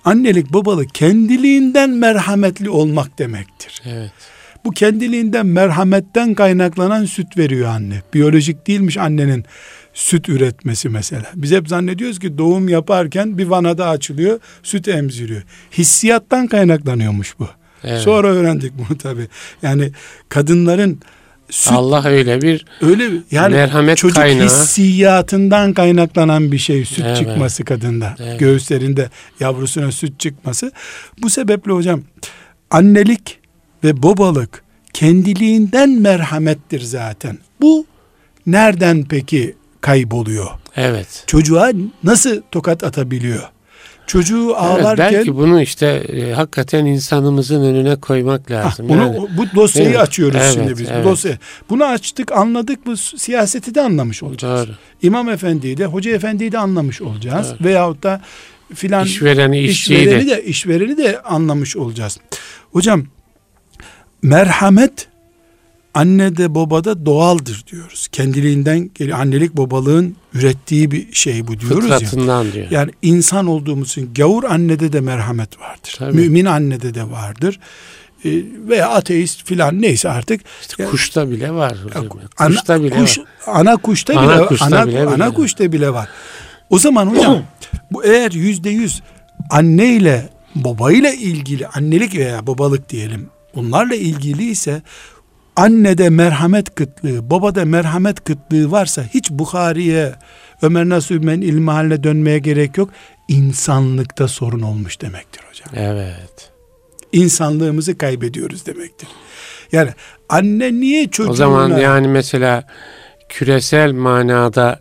annelik babalık kendiliğinden merhametli olmak demektir. Evet. Bu kendiliğinden merhametten kaynaklanan süt veriyor anne. Biyolojik değilmiş annenin süt üretmesi mesela. Biz hep zannediyoruz ki doğum yaparken bir vanada açılıyor, süt emziriyor. Hissiyattan kaynaklanıyormuş bu. Evet. Sonra öğrendik bunu tabii. Yani kadınların süt Allah öyle bir öyle bir- yani merhamet çocuk kaynağı. hissiyatından kaynaklanan bir şey süt Evet. çıkması kadında. Evet. Göğüslerinde yavrusuna süt çıkması. Bu sebeple hocam annelik ve babalık kendiliğinden merhamettir zaten. Bu nereden peki kayboluyor? evet. Çocuğa nasıl tokat atabiliyor? Çocuğu Evet, ağlarken belki bunu işte e, hakikaten insanımızın önüne koymak lazım. bunu Yani, bu dosyayı Evet, açıyoruz evet, şimdi biz. evet. Bu dosyayı. Bunu açtık, anladık bu siyaseti de anlamış olacağız. doğru. İmam Efendi'yi de, Hoca Efendi'yi de anlamış olacağız. Evet. Veyahut da filan İşvereni, işçiyi işvereni de. de işvereni de anlamış olacağız. Hocam merhamet annede babada doğaldır diyoruz. Kendiliğinden. Annelik babalığın ürettiği bir şey bu diyoruz ya. Fıtratından diyor. Yani insan olduğumuz için gavur annede de merhamet vardır. Tabii. Mümin annede de vardır. Ee, veya ateist filan neyse artık. İşte Ya- kuşta bile var. Ana, Kuşta bile kuş, var. ana kuşta Ana bile kuşta ana, bile ana bile. kuşta bile var. O zaman hocam bu eğer yüzde yüz anneyle babayla ilgili annelik veya babalık diyelim bunlarla ilgili ise annede merhamet kıtlığı, babada merhamet kıtlığı varsa hiç Bukhari'ye, Ömer Nasuh İlmen İlmihal'e dönmeye gerek yok. İnsanlıkta sorun olmuş demektir hocam. Evet. İnsanlığımızı kaybediyoruz demektir. Yani anne niye çocuğuna... O zaman yani mesela küresel manada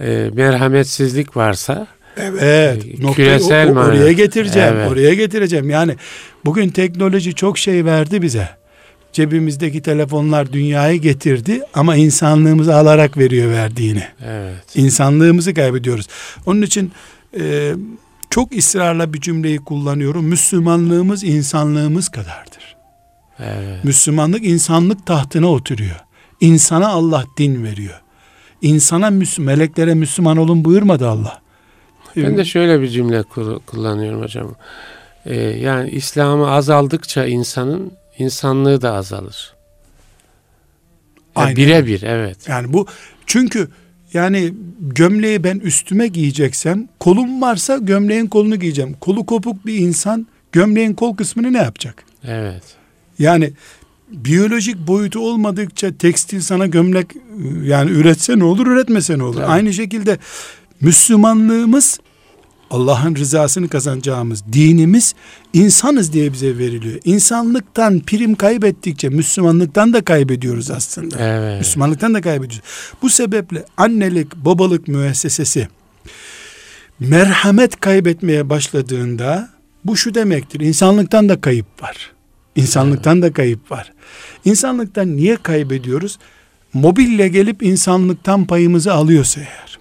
e, merhametsizlik varsa Evet. Noktayı küresel o- o- oraya getireceğim. Evet. Oraya getireceğim. Yani bugün teknoloji çok şey verdi bize. Cebimizdeki telefonlar dünyayı getirdi ama insanlığımızı alarak veriyor verdiğini. Evet. İnsanlığımızı kaybediyoruz. Onun için e, çok ısrarla bir cümleyi kullanıyorum. Müslümanlığımız insanlığımız kadardır. Evet. Müslümanlık insanlık tahtına oturuyor. İnsana Allah din veriyor. İnsana Müslüman, meleklere Müslüman olun buyurmadı Allah. Ben de şöyle bir cümle kullanıyorum hocam. Ee, yani İslam'ı azaldıkça insanın insanlığı da azalır. Yani birebir evet. Yani bu çünkü yani gömleği ben üstüme giyeceksem kolum varsa gömleğin kolunu giyeceğim. Kolu kopuk bir insan gömleğin kol kısmını ne yapacak? Evet. Yani biyolojik boyutu olmadıkça tekstil sana gömlek yani üretse ne olur üretmese ne olur. Evet. Aynı şekilde Müslümanlığımız Allah'ın rızasını kazanacağımız dinimiz insanız diye bize veriliyor. İnsanlıktan prim kaybettikçe Müslümanlıktan da kaybediyoruz aslında. Evet. Müslümanlıktan da kaybediyoruz. Bu sebeple annelik, babalık müessesesi merhamet kaybetmeye başladığında bu şu demektir. İnsanlıktan da kayıp var. İnsanlıktan da kayıp var. İnsanlıktan niye kaybediyoruz? Mobille gelip insanlıktan payımızı alıyorsa eğer.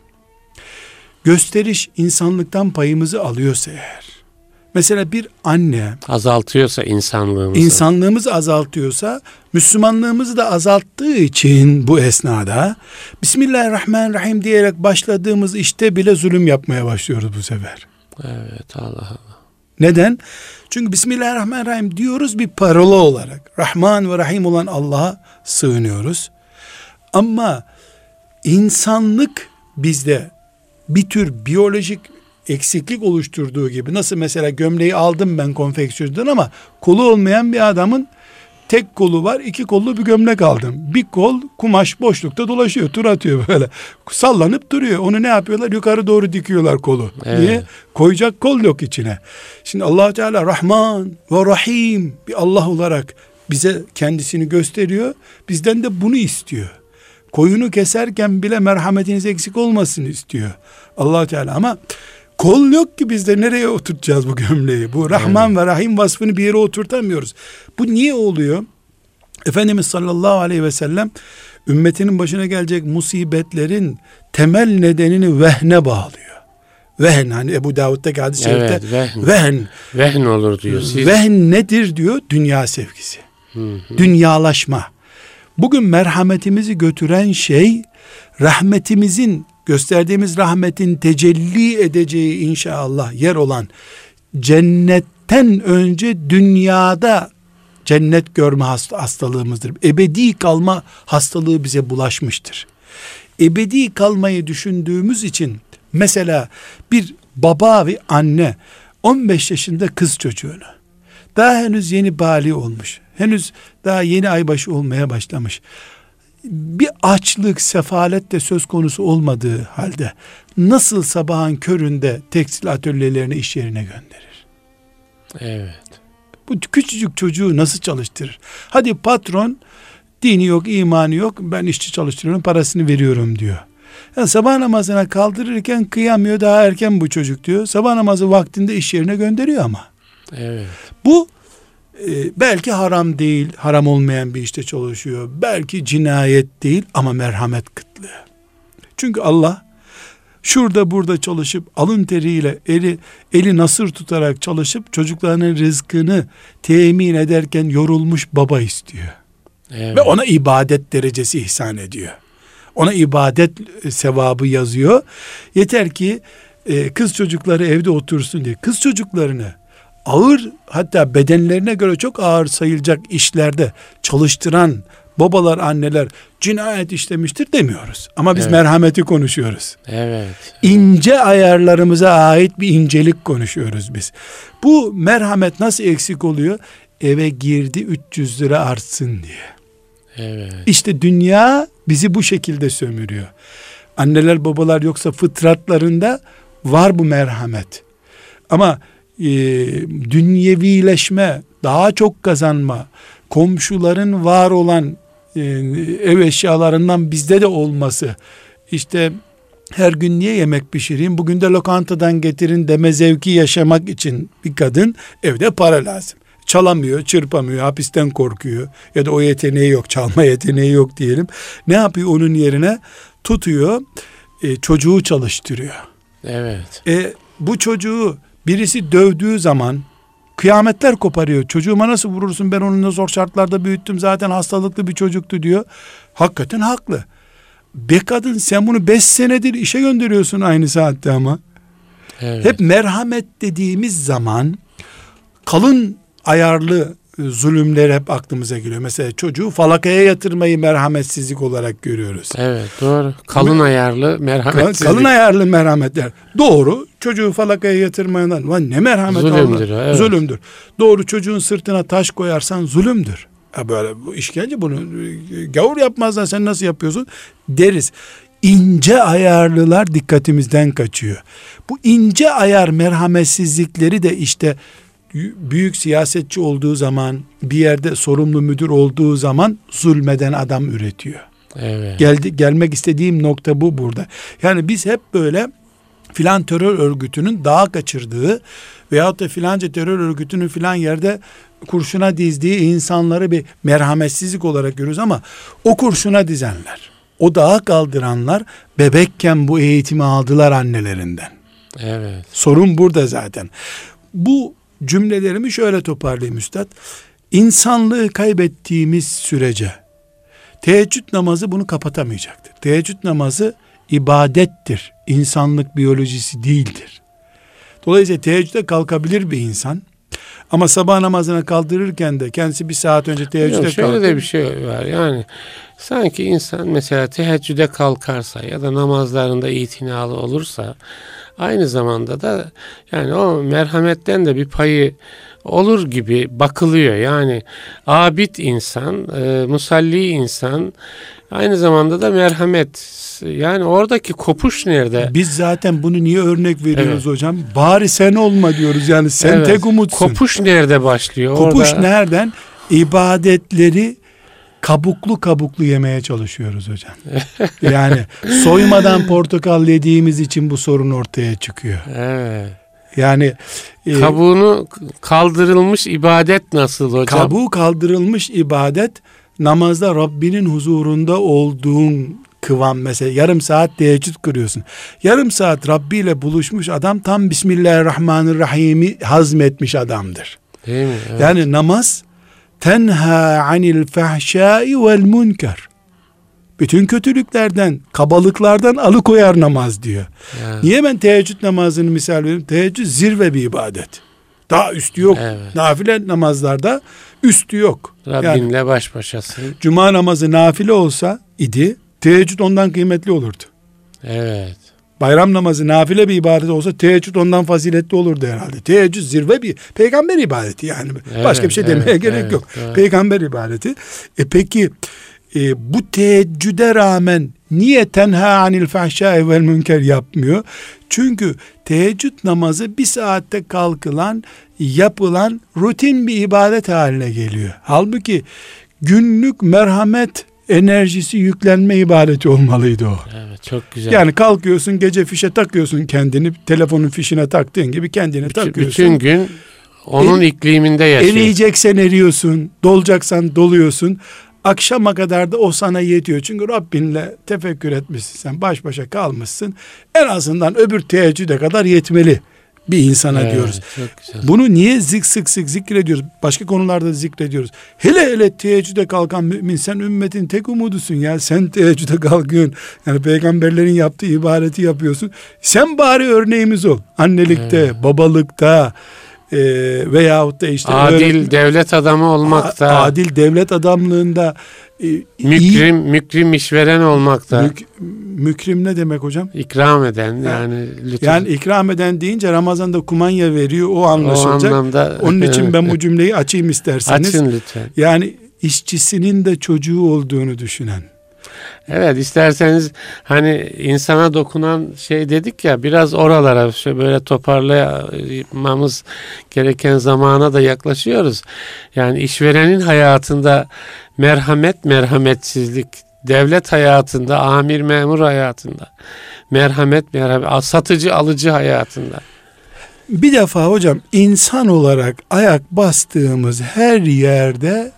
Gösteriş insanlıktan payımızı alıyorsa eğer. Mesela bir anne Azaltıyorsa insanlığımızı. insanlığımızı azaltıyorsa Müslümanlığımızı da azalttığı için bu esnada Bismillahirrahmanirrahim diyerek başladığımız işte bile zulüm yapmaya başlıyoruz bu sefer. Evet Allah Allah. Neden? Çünkü Bismillahirrahmanirrahim diyoruz bir parola olarak. Rahman ve Rahim olan Allah'a sığınıyoruz. Ama insanlık bizde bir tür biyolojik eksiklik oluşturduğu gibi nasıl mesela gömleği aldım ben konfeksiyondan ama kolu olmayan bir adamın tek kolu var iki kollu bir gömlek aldım. Bir kol kumaş boşlukta dolaşıyor tur atıyor böyle sallanıp duruyor onu ne yapıyorlar yukarı doğru dikiyorlar kolu. Evet. Niye? Koyacak kol yok içine. Şimdi allah Teala Rahman ve Rahim bir Allah olarak bize kendisini gösteriyor. Bizden de bunu istiyor. Koyunu keserken bile merhametiniz eksik olmasın istiyor. allah Teala ama kol yok ki bizde nereye oturtacağız bu gömleği? Bu Rahman ve Rahim vasfını bir yere oturtamıyoruz. Bu niye oluyor? Efendimiz sallallahu aleyhi ve sellem ümmetinin başına gelecek musibetlerin temel nedenini vehne bağlıyor. Vehn hani Ebu Davud'daki hadis-i şerifte Evet, vehn. vehn. Vehn olur diyor. Siz Vehn nedir diyor? Dünya sevgisi. Hı hı. Dünyalaşma. Bugün merhametimizi götüren şey rahmetimizin gösterdiğimiz rahmetin tecelli edeceği inşallah yer olan cennetten önce dünyada cennet görme hast- hastalığımızdır. Ebedi kalma hastalığı bize bulaşmıştır. Ebedi kalmayı düşündüğümüz için mesela bir baba ve anne 15 yaşında kız çocuğunu daha henüz yeni bali olmuş. Henüz daha yeni aybaşı olmaya başlamış. Bir açlık, sefalet de söz konusu olmadığı halde nasıl sabahın köründe tekstil atölyelerine iş yerine gönderir? Evet. Bu küçücük çocuğu nasıl çalıştırır? Hadi patron dini yok, imanı yok. Ben işçi çalıştırıyorum, parasını veriyorum diyor. Yani sabah namazına kaldırırken kıyamıyor daha erken bu çocuk diyor. Sabah namazı vaktinde iş yerine gönderiyor ama. Evet. Bu e, belki haram değil, haram olmayan bir işte çalışıyor. Belki cinayet değil ama merhamet kıtlığı. Çünkü Allah şurada burada çalışıp alın teriyle eli eli nasır tutarak çalışıp çocuklarının rızkını temin ederken yorulmuş baba istiyor. Evet. Ve ona ibadet derecesi ihsan ediyor. Ona ibadet e, sevabı yazıyor. Yeter ki e, kız çocukları evde otursun diye. Kız çocuklarını ağır hatta bedenlerine göre çok ağır sayılacak işlerde çalıştıran babalar anneler cinayet işlemiştir demiyoruz. Ama biz Evet. merhameti konuşuyoruz. Evet. İnce ayarlarımıza ait bir incelik konuşuyoruz biz. Bu merhamet nasıl eksik oluyor? Eve girdi 300 lira artsın diye. Evet. İşte dünya bizi bu şekilde sömürüyor. Anneler babalar yoksa fıtratlarında var bu merhamet. Ama e, dünyevileşme, daha çok kazanma, komşuların var olan e, ev eşyalarından bizde de olması, işte her gün niye yemek pişireyim, bugün de lokantadan getirin deme zevki yaşamak için bir kadın evde para lazım. çalamıyor, çırpamıyor, hapisten korkuyor ya da o yeteneği yok, çalma yeteneği yok diyelim. Ne yapıyor onun yerine? Tutuyor, e, çocuğu çalıştırıyor. Evet. E, bu çocuğu birisi dövdüğü zaman kıyametler koparıyor. Çocuğuma nasıl vurursun ben onu zor şartlarda büyüttüm zaten hastalıklı bir çocuktu diyor. Hakikaten haklı. Be kadın sen bunu beş senedir işe gönderiyorsun aynı saatte ama. Evet. Hep merhamet dediğimiz zaman kalın ayarlı zulümler hep aklımıza geliyor. Mesela çocuğu falakaya yatırmayı merhametsizlik olarak görüyoruz. Evet doğru. Kalın ayarlı merhametsizlik. Kalın ayarlı merhametler. Doğru. Çocuğu falakaya yatırmayan lan ne merhamet Zulümdür Allah. evet. Zulümdür. Doğru çocuğun sırtına taş koyarsan zulümdür. Ha böyle bu işkence bunu e, gavur yapmazdan sen nasıl yapıyorsun deriz. İnce ayarlılar dikkatimizden kaçıyor. Bu ince ayar merhametsizlikleri de işte büyük siyasetçi olduğu zaman bir yerde sorumlu müdür olduğu zaman zulmeden adam üretiyor. Evet. Geldi, gelmek istediğim nokta bu burada. Yani biz hep böyle filan terör örgütünün dağa kaçırdığı veyahut da filanca terör örgütünün filan yerde kurşuna dizdiği insanları bir merhametsizlik olarak görürüz ama o kurşuna dizenler, o dağa kaldıranlar bebekken bu eğitimi aldılar annelerinden. Evet. Sorun burada zaten. Bu cümlelerimi şöyle toparlayayım üstad. İnsanlığı kaybettiğimiz sürece teheccüd namazı bunu kapatamayacaktır. Teheccüd namazı ibadettir. İnsanlık biyolojisi değildir. Dolayısıyla teheccüde kalkabilir bir insan. Ama sabah namazına kaldırırken de kendisi bir saat önce teheccüde Yok, şöyle kalkıyor. de bir şey var yani sanki insan mesela teheccüde kalkarsa ya da namazlarında itinalı olursa aynı zamanda da yani o merhametten de bir payı olur gibi bakılıyor. Yani abid insan, e, musalli insan aynı zamanda da merhamet. Yani oradaki kopuş nerede? Biz zaten bunu niye örnek veriyoruz hocam? Bari sen olma diyoruz yani sen Evet. tek umutsun. Kopuş nerede başlıyor? Kopuş Orada- nereden? İbadetleri kabuklu kabuklu yemeye çalışıyoruz hocam. [LAUGHS] yani soymadan portakal yediğimiz için bu sorun ortaya çıkıyor. Evet. Yani e, Kabuğunu kaldırılmış ibadet nasıl hocam? kabuğu kaldırılmış ibadet namazda Rabbinin huzurunda olduğun kıvam mesela yarım saat teheccüd kırıyorsun. Yarım saat Rabbi ile buluşmuş adam tam Bismillahirrahmanirrahim'i hazmetmiş adamdır. Değil mi? Evet. Yani namaz tenha anil fahşai vel münker. Bütün kötülüklerden, kabalıklardan alıkoyar namaz diyor. Ya. Niye ben teheccüd namazını misal veriyorum? Teheccüd zirve bir ibadet. Daha üstü yok. Evet. Nafile namazlarda üstü yok. Yani Rabbinle baş başasın. cuma namazı nafile olsa idi, teheccüd ondan kıymetli olurdu. Evet. Bayram namazı nafile bir ibadet olsa teheccüd ondan faziletli olurdu herhalde. Teheccüd zirve bir peygamber ibadeti yani. Evet, Başka bir şey demeye evet, gerek evet, yok. evet. Peygamber ibadeti. E peki e, bu teheccüde rağmen niye tenha anil fahşai vel münker yapmıyor? Çünkü teheccüd namazı bir saatte kalkılan, yapılan rutin bir ibadet haline geliyor. Halbuki günlük merhamet enerjisi yüklenme ibadeti olmalıydı o. Evet çok güzel. Yani kalkıyorsun gece fişe takıyorsun kendini telefonun fişine taktığın gibi kendini bütün, takıyorsun. bütün gün onun El- ikliminde yaşıyor. Eriyeceksen eriyorsun, dolacaksan doluyorsun. Akşama kadar da o sana yetiyor. Çünkü Rabbinle tefekkür etmişsin sen. Baş başa kalmışsın. En azından öbür teheccüde kadar yetmeli bir insana Evet, diyoruz. Bunu niye zik sık sık zikrediyoruz? Başka konularda da zikrediyoruz. Hele hele teheccüde kalkan mümin sen ümmetin tek umudusun ya. Sen teheccüde kalkıyorsun. Yani peygamberlerin yaptığı ibadeti yapıyorsun. Sen bari örneğimiz ol. Annelikte, babalıkta e, veyahut da işte Adil öğret- devlet adamı olmakta, adil devlet adamlığında e, iyi- mükrim mükrim işveren olmakta, mük- mükrim ne demek hocam? ikram eden yani lütfen. Yani ikram eden deyince Ramazan'da kumanya veriyor o o anlaşılacak. anlamda Onun için ben bu cümleyi açayım isterseniz. açın lütfen. Yani işçisinin de çocuğu olduğunu düşünen. Evet isterseniz hani insana dokunan şey dedik ya biraz oralara şöyle böyle toparlamamız gereken zamana da yaklaşıyoruz. Yani işverenin hayatında merhamet, merhametsizlik, devlet hayatında, amir memur hayatında, merhamet, merhamet, satıcı alıcı hayatında. Bir defa hocam insan olarak ayak bastığımız her yerde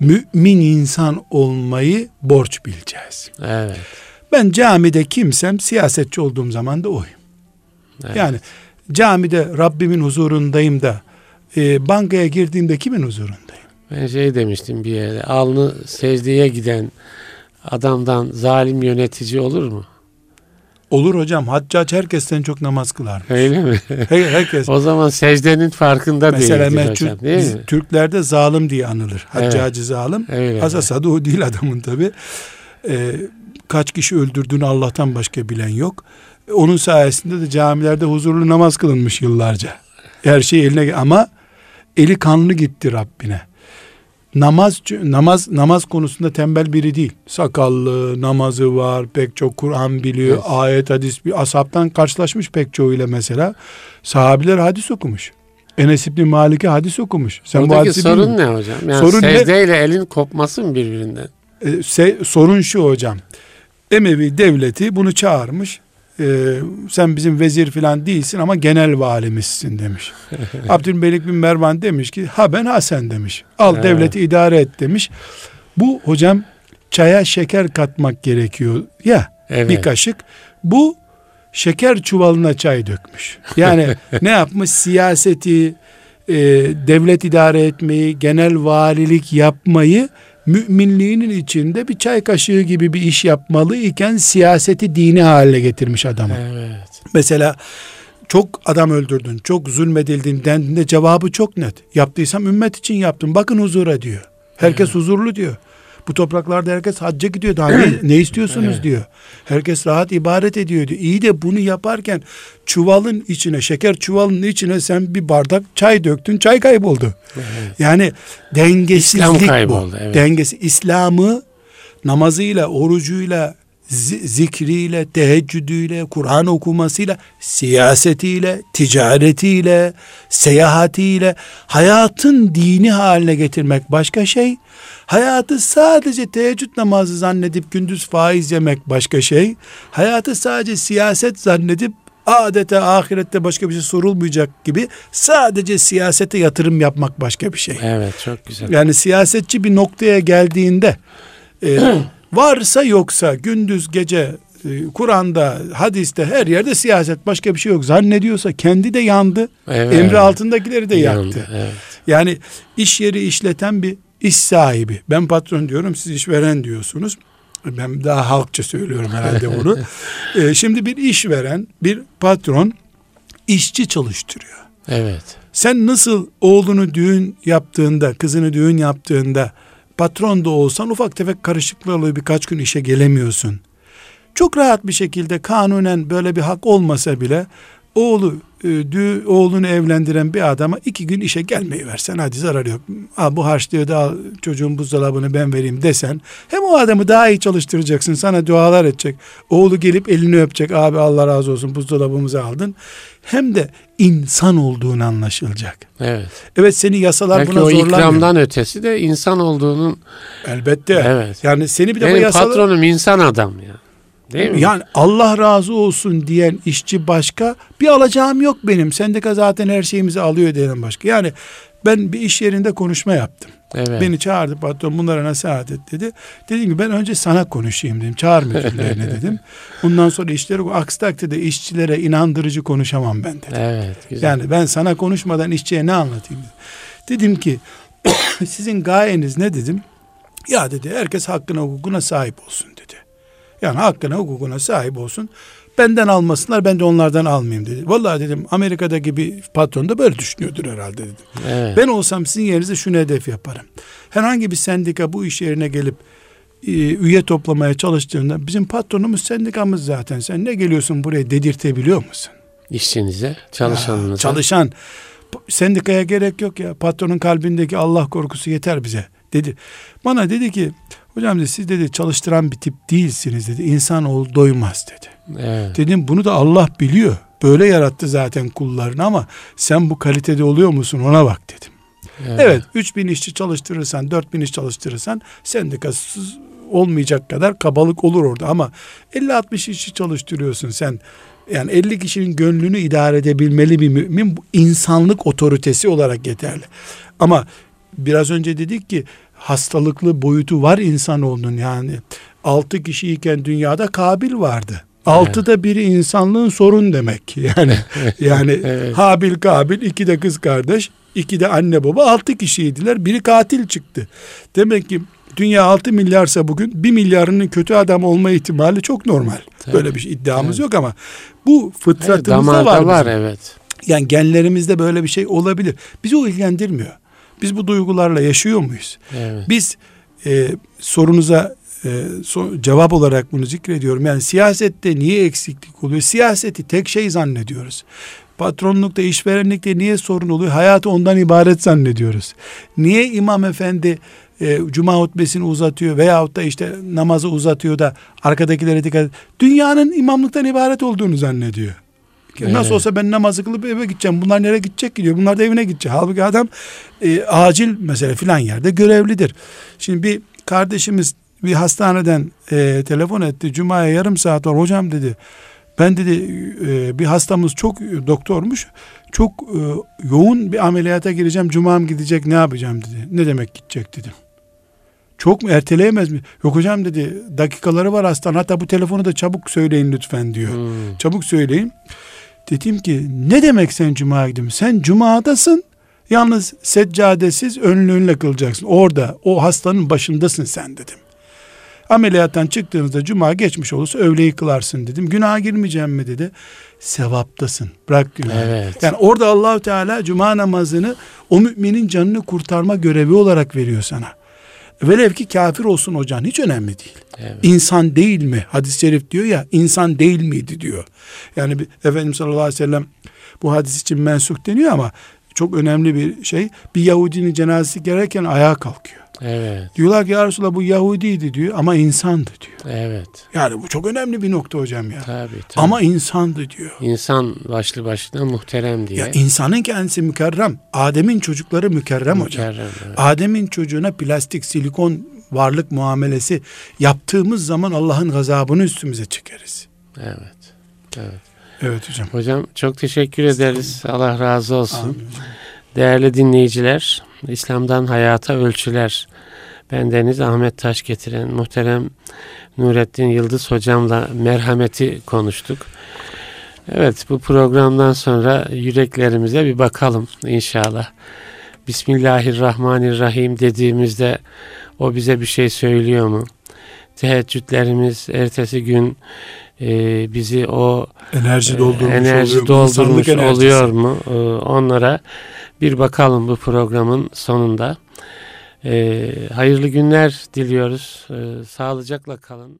mümin insan olmayı borç bileceğiz. Evet. Ben camide kimsem siyasetçi olduğum zaman da oyum. evet. Yani camide Rabbimin huzurundayım da e, bankaya girdiğimde kimin huzurundayım? Ben şey demiştim bir yere. Alnı secdeye giden adamdan zalim yönetici olur mu? Olur hocam. Haccac herkesten çok namaz kılar. Öyle mi? Her- Herkes. [LAUGHS] o zaman secdenin farkında Mesela değildir hocam değil biz mi? Türklerde zalim diye anılır. Evet. Haccacı zalim. Öyle. Asas adı o değil adamın tabi. kaç kişi öldürdüğünü Allah'tan başka bilen yok. Onun sayesinde de camilerde huzurlu namaz kılınmış yıllarca. Her şey eline ama eli kanlı gitti Rabbine. Namaz namaz namaz konusunda tembel biri değil. Sakallı, namazı var, pek çok Kur'an biliyor, Evet. ayet hadis bir ashabtan karşılaşmış pek çoğuyla mesela. Sahabiler hadis okumuş. Enes İbni Malik'e hadis okumuş. Sen bu Buradaki hadisi sorun ne hocam? Yani Sorun ne? secdeyle elin kopması mı birbirinden? E, se- sorun şu hocam. Emevi devleti bunu çağırmış. E, sen bizim vezir falan değilsin ama genel valimizsin demiş. [LAUGHS] Abdülmelik bin Mervan demiş ki ha ben ha sen demiş. Al devleti idare et demiş. Bu hocam çaya şeker katmak gerekiyor ya Evet. bir kaşık. Bu şeker çuvalına çay dökmüş. Yani [LAUGHS] ne yapmış? Siyaseti, e, devlet idare etmeyi, genel valilik yapmayı müminliğinin içinde bir çay kaşığı gibi bir iş yapmalı iken siyaseti dini haline getirmiş adamı. Evet. Mesela çok adam öldürdün, çok zulmedildin dendiğinde cevabı çok net. Yaptıysam ümmet için yaptım. Bakın huzura diyor. Herkes huzurlu diyor. Bu topraklarda herkes hacca gidiyor. Daha ne, [CLEARS THROAT] ne istiyorsunuz Evet. diyor. Herkes rahat ibadet ediyor diyor. İyi de bunu yaparken çuvalın içine, şeker çuvalının içine sen bir bardak çay döktün. Çay kayboldu. Evet. Yani dengesizlik İslam bu. kayboldu, evet. Dengesi İslam'ı namazıyla, orucuyla, zikriyle, teheccüdüyle, Kur'an okumasıyla, siyasetiyle, ticaretiyle, seyahatiyle hayatın dini haline getirmek başka şey. Hayatı sadece teheccüd namazı zannedip gündüz faiz yemek başka şey. Hayatı sadece siyaset zannedip adeta ahirette başka bir şey sorulmayacak gibi sadece siyasete yatırım yapmak başka bir şey. Evet çok güzel. Yani siyasetçi bir noktaya geldiğinde e, [CLEARS THROAT] varsa yoksa gündüz gece e, Kur'an'da, hadiste her yerde siyaset başka bir şey yok. Zannediyorsa kendi de yandı. Evet. Emri altındakileri de Yandı, yaktı. Evet. Yani iş yeri işleten bir iş sahibi. Ben patron diyorum siz işveren diyorsunuz. Ben daha halkça söylüyorum herhalde bunu. [LAUGHS] E, şimdi bir işveren, bir patron işçi çalıştırıyor. Evet. Sen nasıl oğlunu düğün yaptığında, kızını düğün yaptığında patron da olsan ufak tefek karışıklıklar oluyor birkaç gün işe gelemiyorsun. Çok rahat bir şekilde kanunen böyle bir hak olmasa bile oğlu e, dü, oğlunu evlendiren bir adama iki gün işe gelmeyi versen hadi zarar yok. Al bu harçlığı da al çocuğun buzdolabını ben vereyim desen hem o adamı daha iyi çalıştıracaksın sana dualar edecek. Oğlu gelip elini öpecek abi Allah razı olsun buzdolabımızı aldın. Hem de insan olduğunu anlaşılacak. Evet. Evet seni yasalar Belki buna o zorlamıyor. ikramdan ötesi de insan olduğunun Elbette. Evet. Yani seni bir defa benim yasalar... patronum insan adam ya. Değil mi? Yani Allah razı olsun diyen işçi başka, bir alacağım yok benim. Sendika zaten her şeyimizi alıyor diyen başka. Yani ben bir iş yerinde konuşma yaptım. evet. Beni çağırdı patron bunlara nasihat et dedi. Dedim ki ben önce sana konuşayım dedim. Çağır müdürlerine [LAUGHS] dedim. Bundan sonra işleri aksi takdirde işçilere inandırıcı konuşamam ben dedim. Evet. Güzel. Yani ben sana konuşmadan işçiye ne anlatayım dedim. Dedim ki [CLEARS THROAT] sizin gayeniz ne dedim? Ya dedi herkes hakkına hukukuna sahip olsun dedi. Yani hakkına hukukuna sahip olsun. Benden almasınlar ben de onlardan almayayım dedi. Vallahi dedim Amerika'daki bir patron da böyle düşünüyordur herhalde dedim. evet. Ben olsam sizin yerinizde şunu hedef yaparım. Herhangi bir sendika bu iş yerine gelip e, üye toplamaya çalıştığında bizim patronumuz sendikamız zaten. Sen ne geliyorsun buraya dedirtebiliyor musun? İşçinize, çalışanınıza. Çalışan p- sendikaya gerek yok ya. Patronun kalbindeki Allah korkusu yeter bize dedi. Bana dedi ki hocam dedi, siz dedi çalıştıran bir tip değilsiniz dedi. İnsanoğlu doymaz dedi. Evet. Dedim bunu da Allah biliyor. Böyle yarattı zaten kullarını ama sen bu kalitede oluyor musun ona bak dedim. Evet. Evet 3000 işçi çalıştırırsan 4000 iş çalıştırırsan sendikasız olmayacak kadar kabalık olur orada ama 50-60 işçi çalıştırıyorsun sen Yani 50 kişinin gönlünü idare edebilmeli bir mümin bu insanlık otoritesi olarak yeterli. Ama biraz önce dedik ki hastalıklı boyutu var insanoğlunun yani. 6 kişiyken dünyada Kabil vardı. Altıda biri insanlığın sorun demek. [LAUGHS] Yani yani Evet. Habil Kabil iki de kız kardeş, iki de anne baba altı kişiydiler. Biri katil çıktı. Demek ki dünya 6 milyarsa bugün 1 milyarının kötü adam olma ihtimali çok normal. Tabii. Böyle bir şey iddiamız Evet. yok ama bu Evet, fıtratımızda damarda var. var, bizim. evet. Yani genlerimizde böyle bir şey olabilir. Bizi o ilgilendirmiyor. Biz bu duygularla yaşıyor muyuz? Evet. Biz e, sorunuza e, so- cevap olarak bunu zikrediyorum. Yani siyasette niye eksiklik oluyor? Siyaseti tek şey zannediyoruz. Patronlukta, işverenlikte niye sorun oluyor? Hayatı ondan ibaret zannediyoruz. Niye imam efendi e, cuma hutbesini uzatıyor veyahut da işte namazı uzatıyor da arkadakilere dikkat. Dünyanın imamlıktan ibaret olduğunu zannediyor. Evet. Nasıl olsa ben namazı kılıp eve gideceğim. Bunlar nereye gidecek gidiyor. Bunlar da evine gidecek. Halbuki adam e, acil mesela filan yerde görevlidir. Şimdi bir kardeşimiz bir hastaneden e, telefon etti. Cuma'ya yarım saat var. Hocam dedi. Ben dedi e, bir hastamız çok doktormuş. Çok e, yoğun bir ameliyata gireceğim. Cuma'm gidecek ne yapacağım dedi. Ne demek gidecek dedim. Çok mu erteleyemez mi? Yok hocam dedi dakikaları var hastanın. Hatta bu telefonu da çabuk söyleyin lütfen diyor. Hmm. Çabuk söyleyin. Dedim ki ne demek sen cumaya gidiyorsun? Sen cumadasın. Yalnız seccadesiz önlüğünle kılacaksın. Orada o hastanın başındasın sen dedim. Ameliyattan çıktığınızda cuma geçmiş olursa öğleyi kılarsın dedim. Günaha girmeyeceğim mi dedi. Sevaptasın. Bırak günahı. Evet. Yani orada Allahu Teala cuma namazını o müminin canını kurtarma görevi olarak veriyor sana. Velev ki kafir olsun hocan hiç önemli değil. Evet. İnsan değil mi? Hadis-i şerif diyor ya insan değil miydi diyor. Yani bir, Efendimiz sallallahu aleyhi ve sellem bu hadis için mensuk deniyor ama çok önemli bir şey. Bir Yahudinin cenazesi gelirken ayağa kalkıyor. Evet. Diyorlar ki ya Resulallah bu Yahudiydi diyor ama insandı diyor. Evet. Yani bu çok önemli bir nokta hocam ya. Tabii tabii. Ama insandı diyor. insan başlı başına muhterem diye. Ya insanın kendisi mükerrem. Adem'in çocukları mükerrem hocam. Mükerrem, evet. Adem'in çocuğuna plastik, silikon varlık muamelesi yaptığımız zaman Allah'ın gazabını üstümüze çekeriz. Evet. Evet. Evet hocam. Hocam çok teşekkür ederiz. Allah razı olsun. Amin hocam. Değerli dinleyiciler, İslam'dan Hayata Ölçüler. Bendeniz Ahmet Taş getiren muhterem Nurettin Yıldız hocamla merhameti konuştuk. Evet bu programdan sonra yüreklerimize bir bakalım inşallah. Bismillahirrahmanirrahim dediğimizde o bize bir şey söylüyor mu? Teheccüdlerimiz ertesi gün e, bizi o Enerji e, doldurmuş enerji oluyor. doldurmuş oluyor mu? E, onlara bir bakalım bu programın sonunda. E, hayırlı günler diliyoruz. E, sağlıcakla kalın.